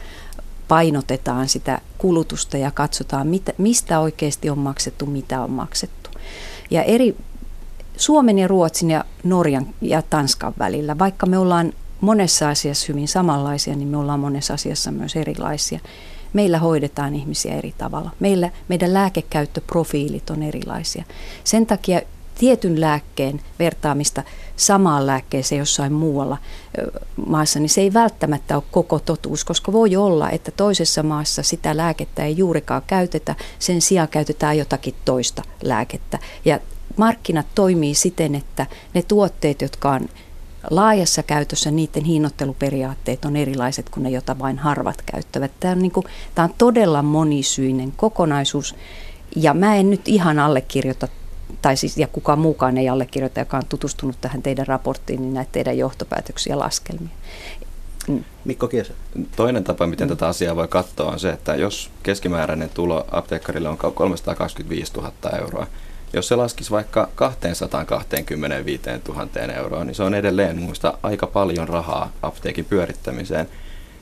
painotetaan sitä kulutusta ja katsotaan, mitä, mistä oikeasti on maksettu, mitä on maksettu. Ja eri Suomen ja Ruotsin ja Norjan ja Tanskan välillä, vaikka me ollaan monessa asiassa hyvin samanlaisia, niin me ollaan monessa asiassa myös erilaisia. Meillä hoidetaan ihmisiä eri tavalla. Meillä, meidän lääkekäyttöprofiilit on erilaisia. Sen takia tietyn lääkkeen vertaamista samaan lääkkeeseen jossain muualla maassa, niin se ei välttämättä ole koko totuus, koska voi olla, että toisessa maassa sitä lääkettä ei juurikaan käytetä, sen sijaan käytetään jotakin toista lääkettä. Ja markkinat toimii siten, että ne tuotteet, jotka on laajassa käytössä, niiden hinnoitteluperiaatteet on erilaiset kuin ne, joita vain harvat käyttävät. Tämä on, niin kuin, tämä on todella monisyinen kokonaisuus, ja mä en nyt ihan allekirjoita tai siis, ja kukaan muukaan ei allekirjoita, joka on tutustunut tähän teidän raporttiin, niin näitä teidän johtopäätöksiä ja laskelmia. Mm. Mikko Kiesä. Toinen tapa, miten mm. tätä asiaa voi katsoa, on se, että jos keskimääräinen tulo apteekkarille on 325 000 euroa, jos se laskisi vaikka 225 000 euroa, niin se on edelleen muista aika paljon rahaa apteekin pyörittämiseen.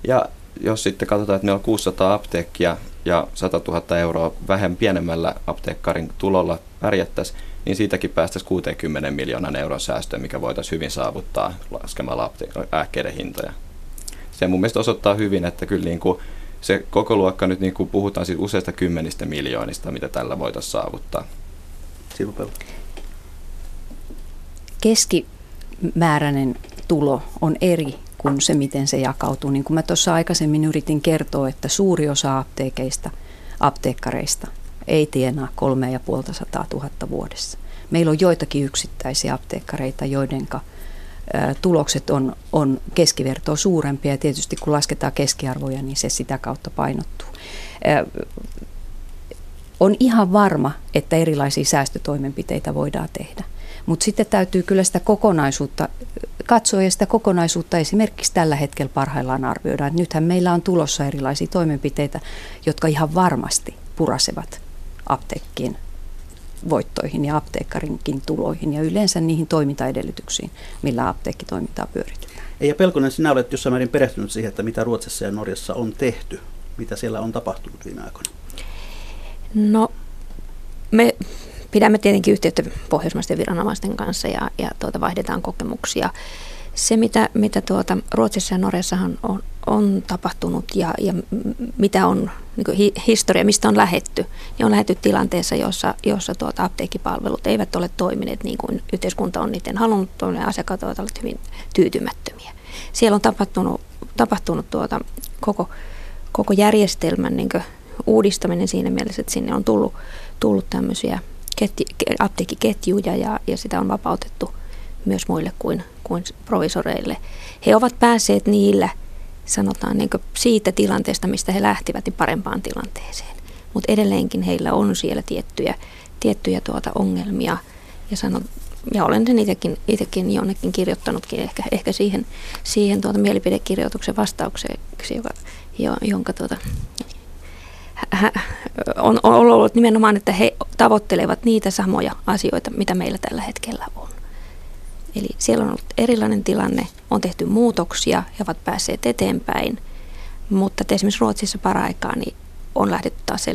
Ja jos sitten katsotaan, että ne on 600 apteekkia ja 100 000 euroa vähemmän pienemmällä apteekkarin tulolla pärjättäisiin, niin siitäkin päästäisiin 60 miljoonan euron säästöön, mikä voitaisiin hyvin saavuttaa laskemalla lääkkeiden hintoja. Se mun mielestä osoittaa hyvin, että kyllä niin kuin se koko luokka nyt niin kuin puhutaan siis useista kymmenistä miljoonista, mitä tällä voitaisiin saavuttaa. Keskimääräinen tulo on eri kuin se, miten se jakautuu. Niin kuin mä tuossa aikaisemmin yritin kertoa, että suuri osa apteekeista, apteekkareista ei tienaa kolme ja puolta sataa tuhatta vuodessa. Meillä on joitakin yksittäisiä apteekkareita, joidenka tulokset on, on keskivertoa suurempia ja tietysti kun lasketaan keskiarvoja, niin se sitä kautta painottuu. On ihan varma, että erilaisia säästötoimenpiteitä voidaan tehdä, mutta sitten täytyy kyllä sitä kokonaisuutta katsoa ja sitä kokonaisuutta esimerkiksi tällä hetkellä parhaillaan arvioidaan. Nythän meillä on tulossa erilaisia toimenpiteitä, jotka ihan varmasti purasevat apteekkien voittoihin ja apteekkarinkin tuloihin ja yleensä niihin toimintaedellytyksiin, millä apteekkitoimintaa pyöritetään. Eija Pelkonen, sinä olet jossain määrin perehtynyt siihen, että mitä Ruotsissa ja Norjassa on tehty. Mitä siellä on tapahtunut viime aikoina? No, me pidämme tietenkin yhteyttä pohjoismaisten viranomaisten kanssa ja, ja tuota, vaihdetaan kokemuksia. Se, mitä, mitä tuota, Ruotsissa ja Norjassahan on, on tapahtunut ja, ja mitä on niin hi, historia, mistä on lähetty, niin on lähetty tilanteessa, jossa, jossa tuota, apteekkipalvelut eivät ole toimineet niin kuin yhteiskunta on niiden halunnut toimia, asiakkaat ovat olleet hyvin tyytymättömiä. Siellä on tapahtunut, tapahtunut tuota, koko, koko järjestelmän niin uudistaminen siinä mielessä, että sinne on tullut, tullut tämmöisiä ketju, apteekkiketjuja ja, ja sitä on vapautettu myös muille kuin, kuin provisoreille. He ovat päässeet niillä, sanotaan niin siitä tilanteesta, mistä he lähtivät, niin parempaan tilanteeseen. Mutta edelleenkin heillä on siellä tiettyjä, tiettyjä tuota ongelmia ja sanon, ja olen sen itsekin, itsekin jonnekin kirjoittanutkin ehkä, ehkä siihen, siihen tuota mielipidekirjoituksen vastaukseksi, joka, jo, jonka tuota, on, on ollut nimenomaan, että he tavoittelevat niitä samoja asioita, mitä meillä tällä hetkellä on. Eli siellä on ollut erilainen tilanne, on tehty muutoksia, he ovat päässeet eteenpäin, mutta esimerkiksi Ruotsissa paraikaa niin on lähdetty taas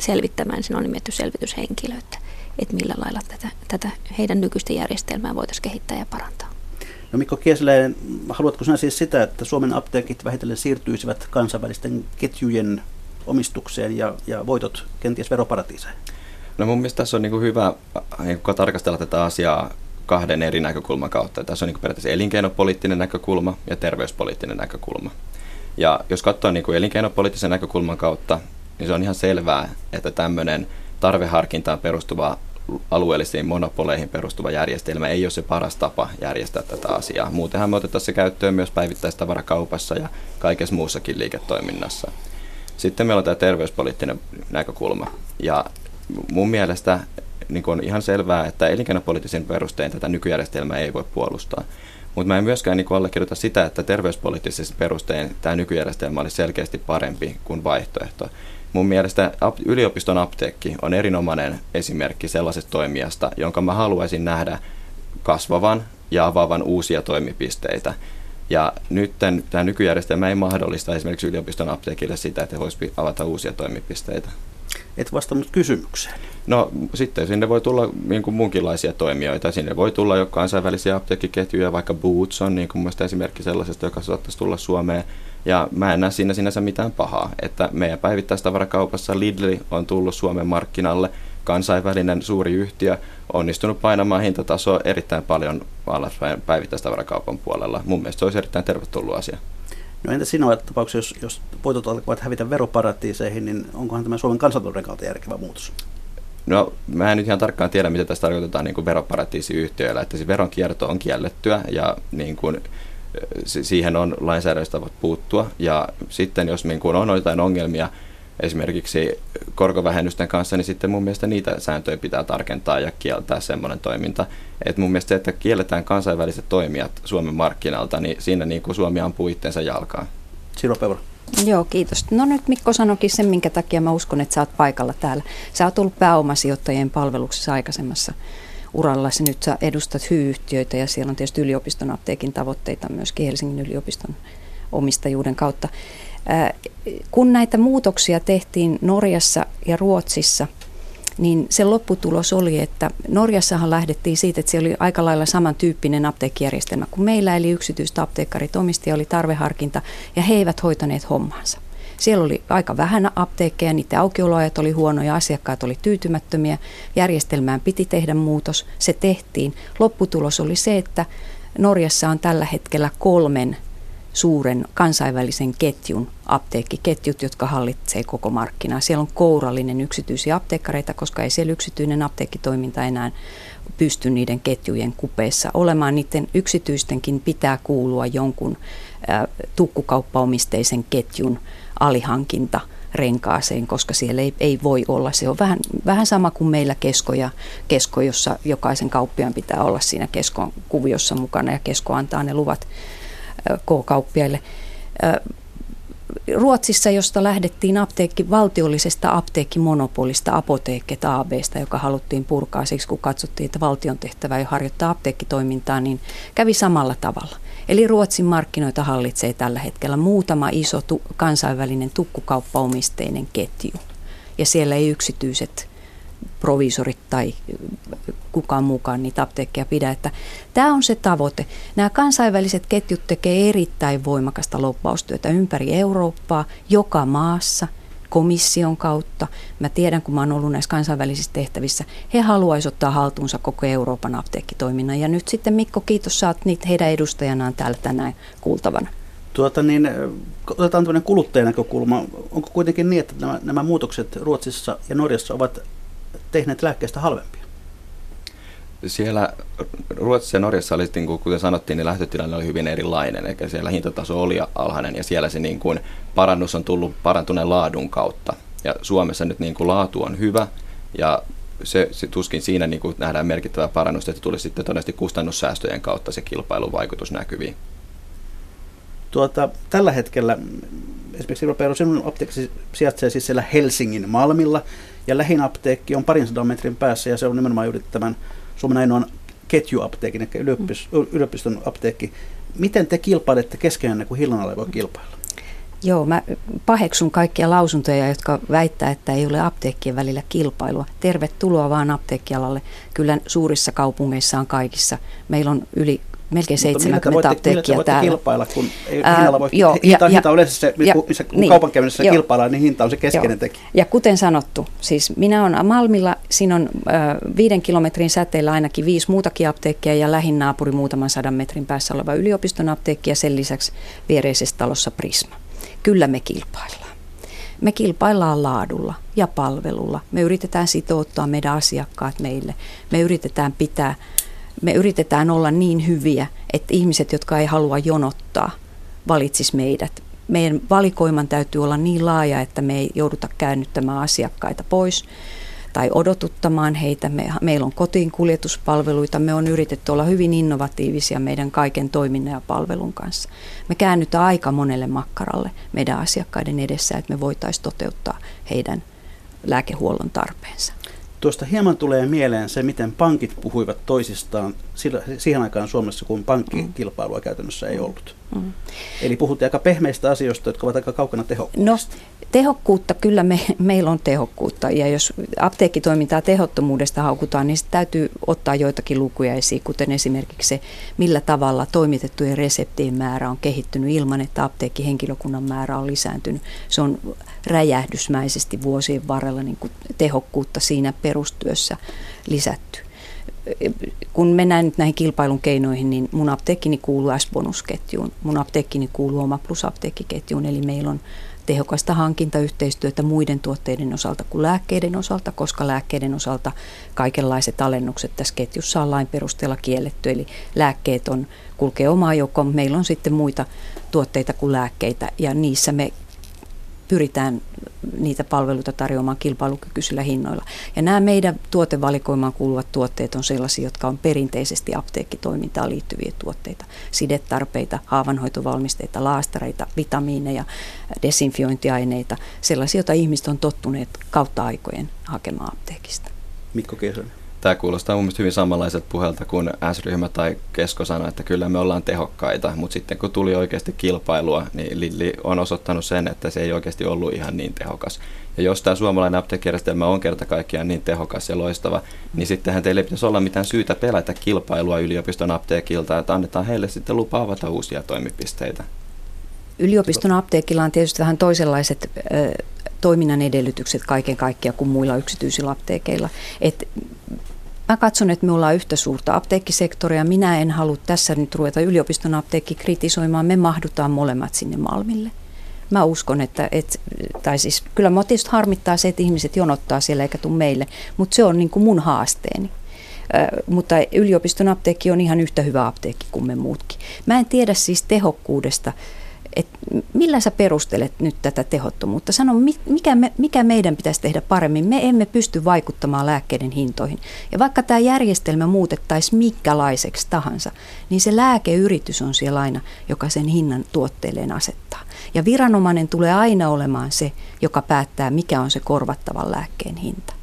selvittämään, siinä on nimetty selvityshenkilö, että, että millä lailla tätä, tätä heidän nykyistä järjestelmää voitaisiin kehittää ja parantaa. No Mikko Kiesiläinen, haluatko sinä siis sitä, että Suomen apteekit vähitellen siirtyisivät kansainvälisten ketjujen omistukseen ja, ja voitot kenties veroparatiiseen? No mun mielestä tässä on niin kuin hyvä niin kuin tarkastella tätä asiaa kahden eri näkökulman kautta. Tässä on niin periaatteessa elinkeinopoliittinen näkökulma ja terveyspoliittinen näkökulma. Ja jos katsoo niin kuin elinkeinopoliittisen näkökulman kautta, niin se on ihan selvää, että tämmöinen tarveharkintaan perustuva alueellisiin monopoleihin perustuva järjestelmä ei ole se paras tapa järjestää tätä asiaa. Muutenhan me otetaan se käyttöön myös päivittäistavarakaupassa ja kaikessa muussakin liiketoiminnassa. Sitten meillä on tämä terveyspoliittinen näkökulma. Ja mun mielestä niin on ihan selvää, että elinkeinopoliittisen perustein tätä nykyjärjestelmää ei voi puolustaa. Mutta mä en myöskään niin allekirjoita sitä, että terveyspoliittisesti perustein tämä nykyjärjestelmä olisi selkeästi parempi kuin vaihtoehto. Mun mielestä yliopiston apteekki on erinomainen esimerkki sellaisesta toimijasta, jonka mä haluaisin nähdä kasvavan ja avaavan uusia toimipisteitä. Ja nyt tämä nykyjärjestelmä ei mahdollista esimerkiksi yliopiston apteekille sitä, että he voisivat avata uusia toimipisteitä. Et vastannut kysymykseen. No sitten sinne voi tulla niin kuin muunkinlaisia toimijoita. Sinne voi tulla jo kansainvälisiä apteekkiketjuja, vaikka Boots on niin kuin esimerkki sellaisesta, joka saattaisi tulla Suomeen. Ja mä en näe siinä sinänsä mitään pahaa, että meidän päivittäistavarakaupassa Lidl on tullut Suomen markkinalle, kansainvälinen suuri yhtiö, onnistunut painamaan hintatasoa erittäin paljon alaspäin päivittäistavarakaupan puolella. Mun mielestä se olisi erittäin tervetullut asia. No entä sinua tapauksessa, jos, jos voitot alkavat hävitä veroparatiiseihin, niin onkohan tämä Suomen kansantalouden kautta järkevä muutos? No mä en nyt ihan tarkkaan tiedä, mitä tässä tarkoitetaan niin veroparatiisiyhtiöillä, että se veronkierto on kiellettyä ja niin kuin, siihen on lainsäädännöstä puuttua. Ja sitten jos niin kuin on jotain ongelmia esimerkiksi korkovähennysten kanssa, niin sitten mun mielestä niitä sääntöjä pitää tarkentaa ja kieltää semmoinen toiminta. Et mun mielestä se, että kielletään kansainväliset toimijat Suomen markkinalta, niin siinä niin kuin Suomi ampuu itsensä jalkaan. Siro Peura. Joo, kiitos. No nyt Mikko sanoikin sen, minkä takia mä uskon, että sä oot paikalla täällä. Sä oot ollut pääomasijoittajien palveluksessa aikaisemmassa uralla. Nyt sä edustat hyy-yhtiöitä ja siellä on tietysti yliopiston apteekin tavoitteita myöskin Helsingin yliopiston omistajuuden kautta. Kun näitä muutoksia tehtiin Norjassa ja Ruotsissa, niin se lopputulos oli, että Norjassahan lähdettiin siitä, että se oli aika lailla samantyyppinen apteekkijärjestelmä kuin meillä, eli yksityiset apteekkarit omisti oli tarveharkinta, ja he eivät hoitaneet hommansa. Siellä oli aika vähän apteekkeja, niiden aukioloajat oli huonoja, asiakkaat oli tyytymättömiä, järjestelmään piti tehdä muutos, se tehtiin. Lopputulos oli se, että Norjassa on tällä hetkellä kolmen suuren kansainvälisen ketjun apteekkiketjut, jotka hallitsee koko markkinaa. Siellä on kourallinen yksityisiä apteekkareita, koska ei siellä yksityinen apteekkitoiminta enää pysty niiden ketjujen kupeessa olemaan. Niiden yksityistenkin pitää kuulua jonkun tukkukauppaomisteisen ketjun alihankinta renkaaseen, koska siellä ei, ei voi olla. Se on vähän, vähän sama kuin meillä kesko, ja kesko, jossa jokaisen kauppiaan pitää olla siinä keskon kuviossa mukana ja kesko antaa ne luvat K-kauppiaille. Ruotsissa, josta lähdettiin apteekki, valtiollisesta apteekkimonopolista, Apoteeket ABstä, joka haluttiin purkaa siksi, kun katsottiin, että valtion tehtävä ei harjoittaa apteekkitoimintaa, niin kävi samalla tavalla. Eli Ruotsin markkinoita hallitsee tällä hetkellä muutama iso tu- kansainvälinen tukkukauppaomisteinen ketju. Ja siellä ei yksityiset proviisorit tai kukaan mukaan niitä apteekkeja pidä. Että tämä on se tavoite. Nämä kansainväliset ketjut tekee erittäin voimakasta loppaustyötä ympäri Eurooppaa, joka maassa, komission kautta. Mä tiedän, kun mä oon ollut näissä kansainvälisissä tehtävissä, he haluaisivat ottaa haltuunsa koko Euroopan apteekkitoiminnan. Ja nyt sitten Mikko, kiitos, saat niitä heidän edustajanaan täällä tänään kuultavana. Tuota niin, otetaan tämmöinen kuluttajan näkökulma. Onko kuitenkin niin, että nämä, nämä muutokset Ruotsissa ja Norjassa ovat tehneet lääkkeistä halvempia? Siellä Ruotsissa ja Norjassa oli, niin kuin, kuten sanottiin, niin lähtötilanne oli hyvin erilainen, eikä siellä hintataso oli alhainen ja siellä se niin kuin, parannus on tullut parantuneen laadun kautta. Ja Suomessa nyt niin kuin, laatu on hyvä ja se, se tuskin siinä niin kuin, nähdään merkittävää parannusta, että tulisi sitten todennäköisesti kustannussäästöjen kautta se kilpailuvaikutus näkyviin. Tuota, tällä hetkellä esimerkiksi Europero, sinun apteekki sijaitsee siis siellä Helsingin Malmilla, ja lähin apteekki on parin sadan metrin päässä, ja se on nimenomaan juuri tämän Suomen ainoan ketjuapteekin, eli yliopiston, yliopiston apteekki. Miten te kilpailette keskenään, kun Hillanalla voi kilpailla? Joo, mä paheksun kaikkia lausuntoja, jotka väittää, että ei ole apteekkien välillä kilpailua. Tervetuloa vaan apteekkialalle. Kyllä suurissa kaupungeissa on kaikissa. Meillä on yli melkein 70 apteekkia millä täällä. kilpailla, kun ei, Ää, voi, joo, hinta, ja, hinta on yleensä se, ja, missä, kun niin, kaupankäynnissä joo, kilpaillaan, niin hinta on se keskeinen joo. tekijä. Ja kuten sanottu, siis minä olen Malmilla, siinä on äh, viiden kilometrin säteellä ainakin viisi muutakin apteekkia ja lähin naapuri muutaman sadan metrin päässä oleva yliopiston apteekki ja sen lisäksi viereisessä talossa Prisma. Kyllä me kilpaillaan. Me kilpaillaan laadulla ja palvelulla. Me yritetään sitouttaa meidän asiakkaat meille. Me yritetään pitää me yritetään olla niin hyviä, että ihmiset, jotka ei halua jonottaa, valitsis meidät. Meidän valikoiman täytyy olla niin laaja, että me ei jouduta käännyttämään asiakkaita pois tai odotuttamaan heitä. Me, meillä on kotiin kuljetuspalveluita, me on yritetty olla hyvin innovatiivisia meidän kaiken toiminnan ja palvelun kanssa. Me käännytään aika monelle makkaralle meidän asiakkaiden edessä, että me voitaisiin toteuttaa heidän lääkehuollon tarpeensa. Tuosta hieman tulee mieleen se, miten pankit puhuivat toisistaan siihen aikaan Suomessa, kun pankkikilpailua käytännössä ei ollut. Mm. Eli puhuttiin aika pehmeistä asioista, jotka ovat aika kaukana tehokkuudesta. No, tehokkuutta, kyllä me, meillä on tehokkuutta. Ja jos apteekkitoimintaa tehottomuudesta haukutaan, niin täytyy ottaa joitakin lukuja esiin, kuten esimerkiksi se, millä tavalla toimitettujen reseptien määrä on kehittynyt ilman, että apteekkihenkilökunnan määrä on lisääntynyt. Se on räjähdysmäisesti vuosien varrella niin kuin tehokkuutta siinä perustyössä lisätty kun mennään nyt näihin kilpailun keinoihin, niin mun apteekkini kuuluu S-bonusketjuun, mun apteekkini kuuluu oma plus apteekkiketjuun, eli meillä on tehokasta hankintayhteistyötä muiden tuotteiden osalta kuin lääkkeiden osalta, koska lääkkeiden osalta kaikenlaiset alennukset tässä ketjussa on lain perusteella kielletty. Eli lääkkeet on, kulkee omaa joukkoon, meillä on sitten muita tuotteita kuin lääkkeitä ja niissä me pyritään niitä palveluita tarjoamaan kilpailukykyisillä hinnoilla. Ja nämä meidän tuotevalikoimaan kuuluvat tuotteet on sellaisia, jotka on perinteisesti apteekkitoimintaan liittyviä tuotteita. Sidetarpeita, haavanhoitovalmisteita, laastareita, vitamiineja, desinfiointiaineita, sellaisia, joita ihmiset on tottuneet kautta aikojen hakemaan apteekista. Mikko Keisonen. Tämä kuulostaa mun mielestä hyvin samanlaiselta puhelta kuin S-ryhmä tai Kesko sanoi, että kyllä me ollaan tehokkaita, mutta sitten kun tuli oikeasti kilpailua, niin Lilli on osoittanut sen, että se ei oikeasti ollut ihan niin tehokas. Ja jos tämä suomalainen apteekkijärjestelmä on kerta kaikkiaan niin tehokas ja loistava, niin sittenhän teille pitäisi olla mitään syytä pelätä kilpailua yliopiston apteekilta, että annetaan heille sitten lupa avata uusia toimipisteitä. Yliopiston apteekilla on tietysti vähän toisenlaiset ö, toiminnan edellytykset kaiken kaikkiaan kuin muilla yksityisillä apteekeilla. Et Mä katson, että me ollaan yhtä suurta apteekkisektoria. Minä en halua tässä nyt ruveta yliopiston apteekki kritisoimaan. Me mahdutaan molemmat sinne Malmille. Mä uskon, että, et, tai siis kyllä mä tietysti harmittaa se, että ihmiset jonottaa siellä eikä tule meille, mutta se on niin kuin mun haasteeni. Mutta yliopiston apteekki on ihan yhtä hyvä apteekki kuin me muutkin. Mä en tiedä siis tehokkuudesta että millä sä perustelet nyt tätä tehottomuutta? Sano, mikä, me, mikä meidän pitäisi tehdä paremmin? Me emme pysty vaikuttamaan lääkkeiden hintoihin. Ja vaikka tämä järjestelmä muutettaisiin mikkälaiseksi tahansa, niin se lääkeyritys on siellä aina, joka sen hinnan tuotteelleen asettaa. Ja viranomainen tulee aina olemaan se, joka päättää, mikä on se korvattavan lääkkeen hinta.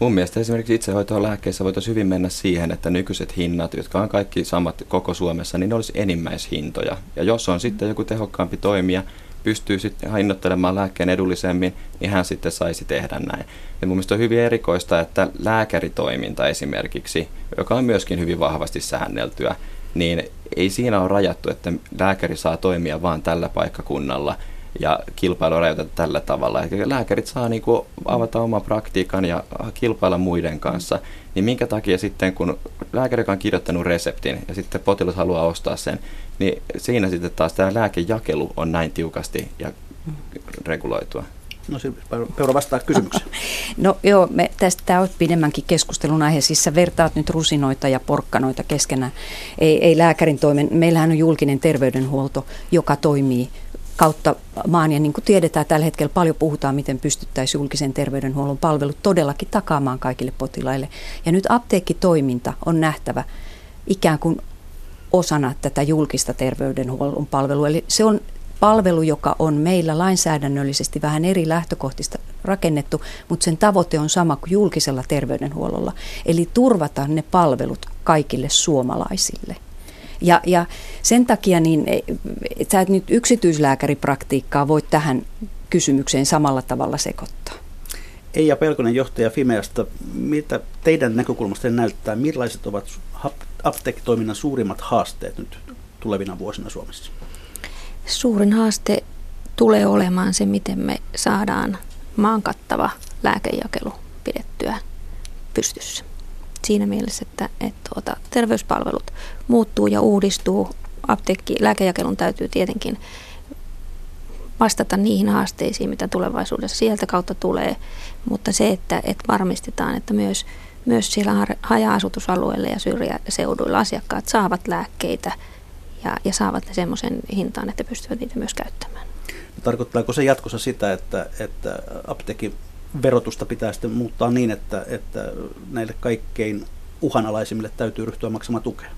Mun mielestä esimerkiksi itsehoitoon lääkkeissä voitaisiin hyvin mennä siihen, että nykyiset hinnat, jotka on kaikki samat koko Suomessa, niin ne olisi enimmäishintoja. Ja jos on sitten joku tehokkaampi toimija, pystyy sitten hinnoittelemaan lääkkeen edullisemmin, niin hän sitten saisi tehdä näin. Ja mun mielestä on hyvin erikoista, että lääkäritoiminta esimerkiksi, joka on myöskin hyvin vahvasti säänneltyä, niin ei siinä ole rajattu, että lääkäri saa toimia vain tällä paikkakunnalla ja kilpailu rajoiteta tällä tavalla. Eli lääkärit saa niin kuin avata oman praktiikan ja kilpailla muiden kanssa. Niin minkä takia sitten, kun lääkäri on kirjoittanut reseptin ja sitten potilas haluaa ostaa sen, niin siinä sitten taas tämä lääkejakelu on näin tiukasti ja reguloitua. No Peura vastaa kysymykseen. No joo, me tästä tämä on pidemmänkin keskustelun aihe. Siis sä vertaat nyt rusinoita ja porkkanoita keskenään. Ei, ei lääkärin toimen. Meillähän on julkinen terveydenhuolto, joka toimii kautta maan. Ja niin kuin tiedetään, tällä hetkellä paljon puhutaan, miten pystyttäisiin julkisen terveydenhuollon palvelut todellakin takaamaan kaikille potilaille. Ja nyt apteekkitoiminta on nähtävä ikään kuin osana tätä julkista terveydenhuollon palvelua. Eli se on palvelu, joka on meillä lainsäädännöllisesti vähän eri lähtökohtista rakennettu, mutta sen tavoite on sama kuin julkisella terveydenhuollolla. Eli turvata ne palvelut kaikille suomalaisille. Ja, ja sen takia niin, et sä et nyt yksityislääkäripraktiikkaa voi tähän kysymykseen samalla tavalla sekoittaa. Eija Pelkonen, johtaja Fimeasta, mitä teidän näkökulmasta näyttää, millaiset ovat apteekkitoiminnan suurimmat haasteet nyt tulevina vuosina Suomessa? Suurin haaste tulee olemaan se, miten me saadaan maan kattava lääkejakelu pidettyä pystyssä. Siinä mielessä, että, että tuota, terveyspalvelut muuttuu ja uudistuu. Apteekki, lääkejakelun täytyy tietenkin vastata niihin haasteisiin, mitä tulevaisuudessa sieltä kautta tulee, mutta se, että, että varmistetaan, että myös, myös siellä haja-asutusalueilla ja syrjäseuduilla asiakkaat saavat lääkkeitä – ja, ja saavat ne semmoisen hintaan, että pystyvät niitä myös käyttämään. Tarkoittaako se jatkossa sitä, että, että apteekin verotusta pitää sitten muuttaa niin, että, että näille kaikkein uhanalaisimmille täytyy ryhtyä maksamaan tukea?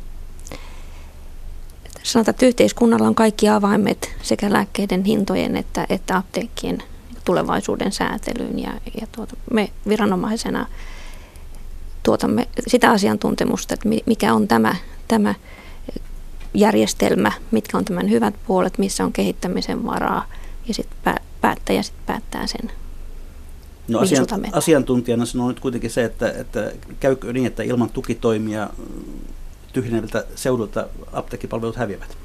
Sanotaan, että yhteiskunnalla on kaikki avaimet sekä lääkkeiden hintojen että, että apteekkien tulevaisuuden säätelyyn ja, ja tuota, me viranomaisena tuotamme sitä asiantuntemusta, että mikä on tämä, tämä järjestelmä, mitkä on tämän hyvät puolet, missä on kehittämisen varaa ja sitten päättäjä sit päättää sen. No asian, asiantuntijana sanoo nyt kuitenkin se, että, että käykö niin, että ilman tukitoimia tyhjeneviltä seudulta apteekkipalvelut häviävät?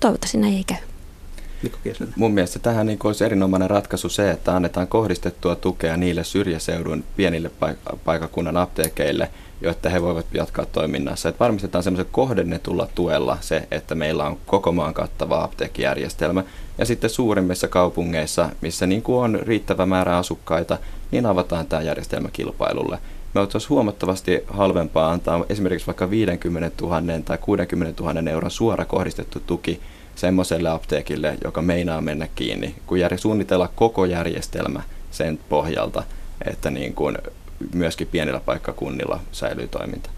Toivottavasti näin ei käy. Mun mielestä tähän niin olisi erinomainen ratkaisu se, että annetaan kohdistettua tukea niille syrjäseudun pienille paikakunnan apteekeille, jotta he voivat jatkaa toiminnassa. Että varmistetaan semmoisen kohdennetulla tuella se, että meillä on koko maan kattava apteekkijärjestelmä. Ja sitten suurimmissa kaupungeissa, missä niin kuin on riittävä määrä asukkaita, niin avataan tämä järjestelmä kilpailulle. Me olisi huomattavasti halvempaa antaa esimerkiksi vaikka 50 000 tai 60 000 euron suora kohdistettu tuki semmoiselle apteekille, joka meinaa mennä kiinni, kun jär, suunnitella koko järjestelmä sen pohjalta, että niin kuin myöskin pienillä paikkakunnilla säilyy toiminta.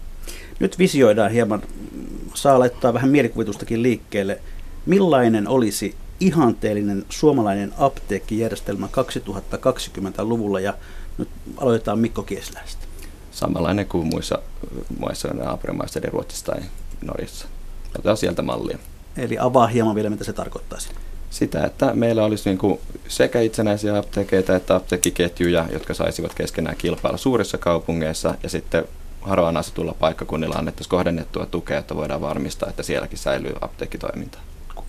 Nyt visioidaan hieman, saa laittaa vähän mielikuvitustakin liikkeelle. Millainen olisi ihanteellinen suomalainen apteekkijärjestelmä 2020-luvulla ja nyt aloitetaan Mikko Kiesläistä. Samanlainen kuin muissa maissa, naapurimaissa, eli Ruotsissa tai Norjassa. Otetaan sieltä mallia. Eli avaa hieman vielä, mitä se tarkoittaisi. Sitä, että meillä olisi niin kuin sekä itsenäisiä apteekeita että apteekkiketjuja, jotka saisivat keskenään kilpailla suurissa kaupungeissa ja sitten harvaan asutulla paikkakunnilla annettaisiin kohdennettua tukea, että voidaan varmistaa, että sielläkin säilyy apteekkitoiminta.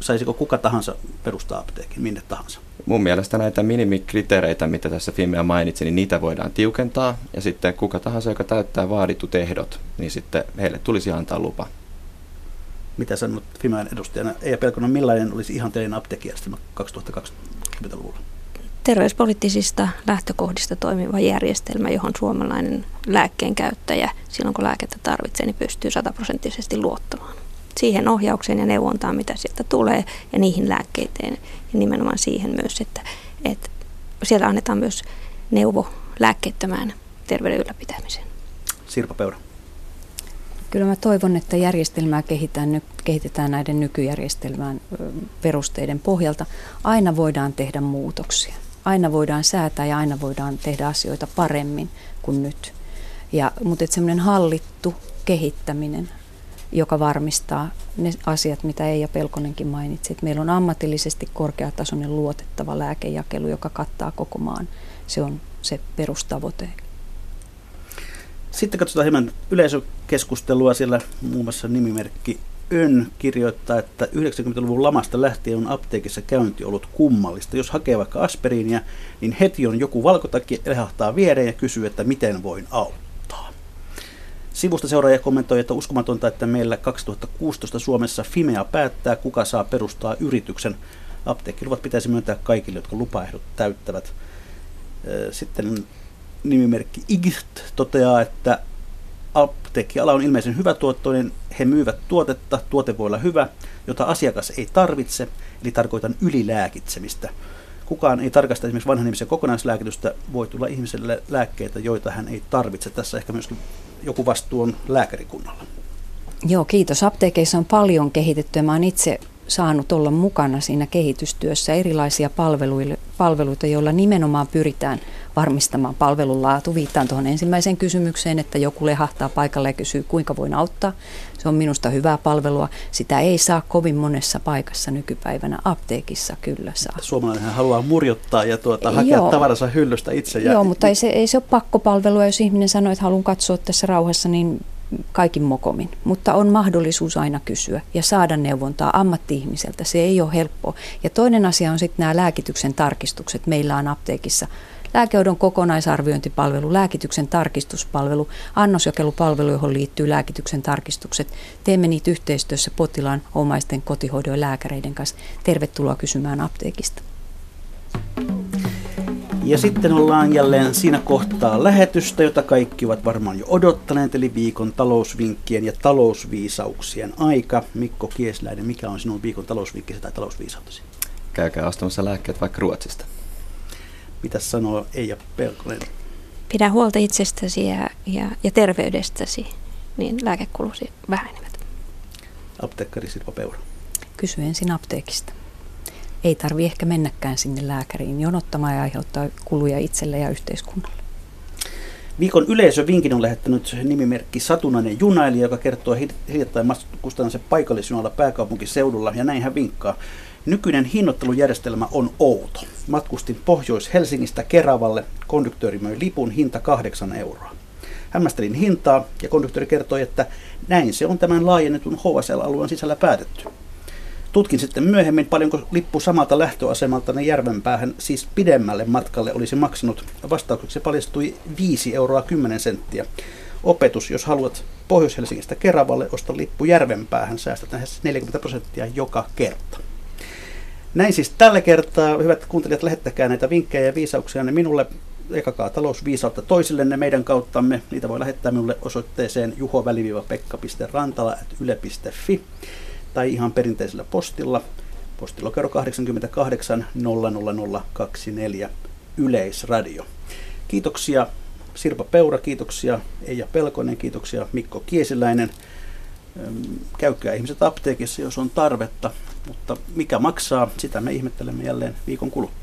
Saisiko kuka tahansa perustaa apteekin, minne tahansa? Mun mielestä näitä minimikriteereitä, mitä tässä Fimea mainitsi, niin niitä voidaan tiukentaa. Ja sitten kuka tahansa, joka täyttää vaaditut ehdot, niin sitten heille tulisi antaa lupa mitä sanot Fimean edustajana? Eija Pelkonen, millainen olisi ihan teidän apteekkijärjestelmä 2020-luvulla? Terveyspoliittisista lähtökohdista toimiva järjestelmä, johon suomalainen lääkkeen käyttäjä silloin kun lääkettä tarvitsee, niin pystyy sataprosenttisesti luottamaan. Siihen ohjaukseen ja neuvontaan, mitä sieltä tulee, ja niihin lääkkeiteen, ja nimenomaan siihen myös, että, että siellä annetaan myös neuvo lääkkeettömään terveyden ylläpitämiseen. Sirpa Peura. Kyllä mä toivon, että järjestelmää kehitetään, kehitetään näiden nykyjärjestelmään perusteiden pohjalta. Aina voidaan tehdä muutoksia. Aina voidaan säätää ja aina voidaan tehdä asioita paremmin kuin nyt. Ja, mutta semmoinen hallittu kehittäminen, joka varmistaa ne asiat, mitä Eija Pelkonenkin mainitsi. Että meillä on ammatillisesti korkeatasoinen luotettava lääkejakelu, joka kattaa koko maan. Se on se perustavoite sitten katsotaan hieman yleisökeskustelua. Siellä muun muassa nimimerkki Ön kirjoittaa, että 90-luvun lamasta lähtien on apteekissa käynti ollut kummallista. Jos hakee vaikka aspiriinia, niin heti on joku valkotakki lehahtaa viereen ja kysyy, että miten voin auttaa. Sivusta seuraaja kommentoi, että uskomatonta, että meillä 2016 Suomessa Fimea päättää, kuka saa perustaa yrityksen. Apteekkiluvat pitäisi myöntää kaikille, jotka lupaehdot täyttävät. Sitten nimimerkki Igift toteaa, että apteekkiala on ilmeisen hyvä tuottoinen. He myyvät tuotetta, tuote voi olla hyvä, jota asiakas ei tarvitse, eli tarkoitan ylilääkitsemistä. Kukaan ei tarkasta esimerkiksi vanhan ihmisen kokonaislääkitystä, voi tulla ihmiselle lääkkeitä, joita hän ei tarvitse. Tässä ehkä myöskin joku vastuu on lääkärikunnalla. Joo, kiitos. Apteekeissa on paljon kehitetty. Mä olen itse saanut olla mukana siinä kehitystyössä erilaisia palveluita, joilla nimenomaan pyritään varmistamaan palvelun laatu. Viittaan tuohon ensimmäiseen kysymykseen, että joku lehahtaa paikalle ja kysyy, kuinka voin auttaa. Se on minusta hyvää palvelua. Sitä ei saa kovin monessa paikassa nykypäivänä. Apteekissa kyllä saa. Suomalainen haluaa murjottaa ja tuota, hakea Joo. tavaransa hyllystä itse. Ja... Joo, mutta ei se, ei se ole pakkopalvelua. Jos ihminen sanoo, että haluan katsoa tässä rauhassa, niin kaikin mokomin, mutta on mahdollisuus aina kysyä ja saada neuvontaa ammatti-ihmiseltä. Se ei ole helppoa. Ja toinen asia on sitten nämä lääkityksen tarkistukset. Meillä on apteekissa lääkehoidon kokonaisarviointipalvelu, lääkityksen tarkistuspalvelu, annosjakelupalvelu, johon liittyy lääkityksen tarkistukset. Teemme niitä yhteistyössä potilaan, omaisten, kotihoidon ja lääkäreiden kanssa. Tervetuloa kysymään apteekista. Ja sitten ollaan jälleen siinä kohtaa lähetystä, jota kaikki ovat varmaan jo odottaneet, eli viikon talousvinkkien ja talousviisauksien aika. Mikko Kiesläinen, mikä on sinun viikon talousvinkkisi tai talousviisautesi? Käykää ostamassa lääkkeet vaikka Ruotsista. Mitä sanoo Eija Pelkonen? Pidä huolta itsestäsi ja, ja, ja terveydestäsi, niin lääkekulusi vähenevät. Apteekkari Sirpa Peura. Kysy ensin apteekista ei tarvi ehkä mennäkään sinne lääkäriin jonottamaan ja aiheuttaa kuluja itselle ja yhteiskunnalle. Viikon yleisövinkin on lähettänyt nimimerkki Satunnainen junailija, joka kertoo hiljattain matkustaneensa paikallisjunalla pääkaupunkiseudulla, ja näin hän vinkkaa. Nykyinen hinnoittelujärjestelmä on outo. Matkustin Pohjois-Helsingistä Keravalle, konduktööri möi lipun hinta kahdeksan euroa. Hämmästelin hintaa ja konduktööri kertoi, että näin se on tämän laajennetun HSL-alueen sisällä päätetty. Tutkin sitten myöhemmin, paljonko lippu samalta lähtöasemalta ne Järvenpäähän, siis pidemmälle matkalle olisi maksanut. Vastaukseksi paljastui 5 euroa 10 senttiä. Opetus, jos haluat Pohjois-Helsingistä Keravalle, osta lippu Järvenpäähän, säästät lähes 40 prosenttia joka kerta. Näin siis tällä kertaa, hyvät kuuntelijat, lähettäkää näitä vinkkejä ja viisauksia ne minulle. Ekakaa talousviisautta toisillenne meidän kauttamme. Niitä voi lähettää minulle osoitteeseen juhoväliviiva-pekkapiste.rantala.yle.fi tai ihan perinteisellä postilla. Postilokero 88 00024 Yleisradio. Kiitoksia Sirpa Peura, kiitoksia Eija Pelkonen, kiitoksia Mikko Kiesiläinen. Käykää ihmiset apteekissa, jos on tarvetta, mutta mikä maksaa, sitä me ihmettelemme jälleen viikon kuluttua.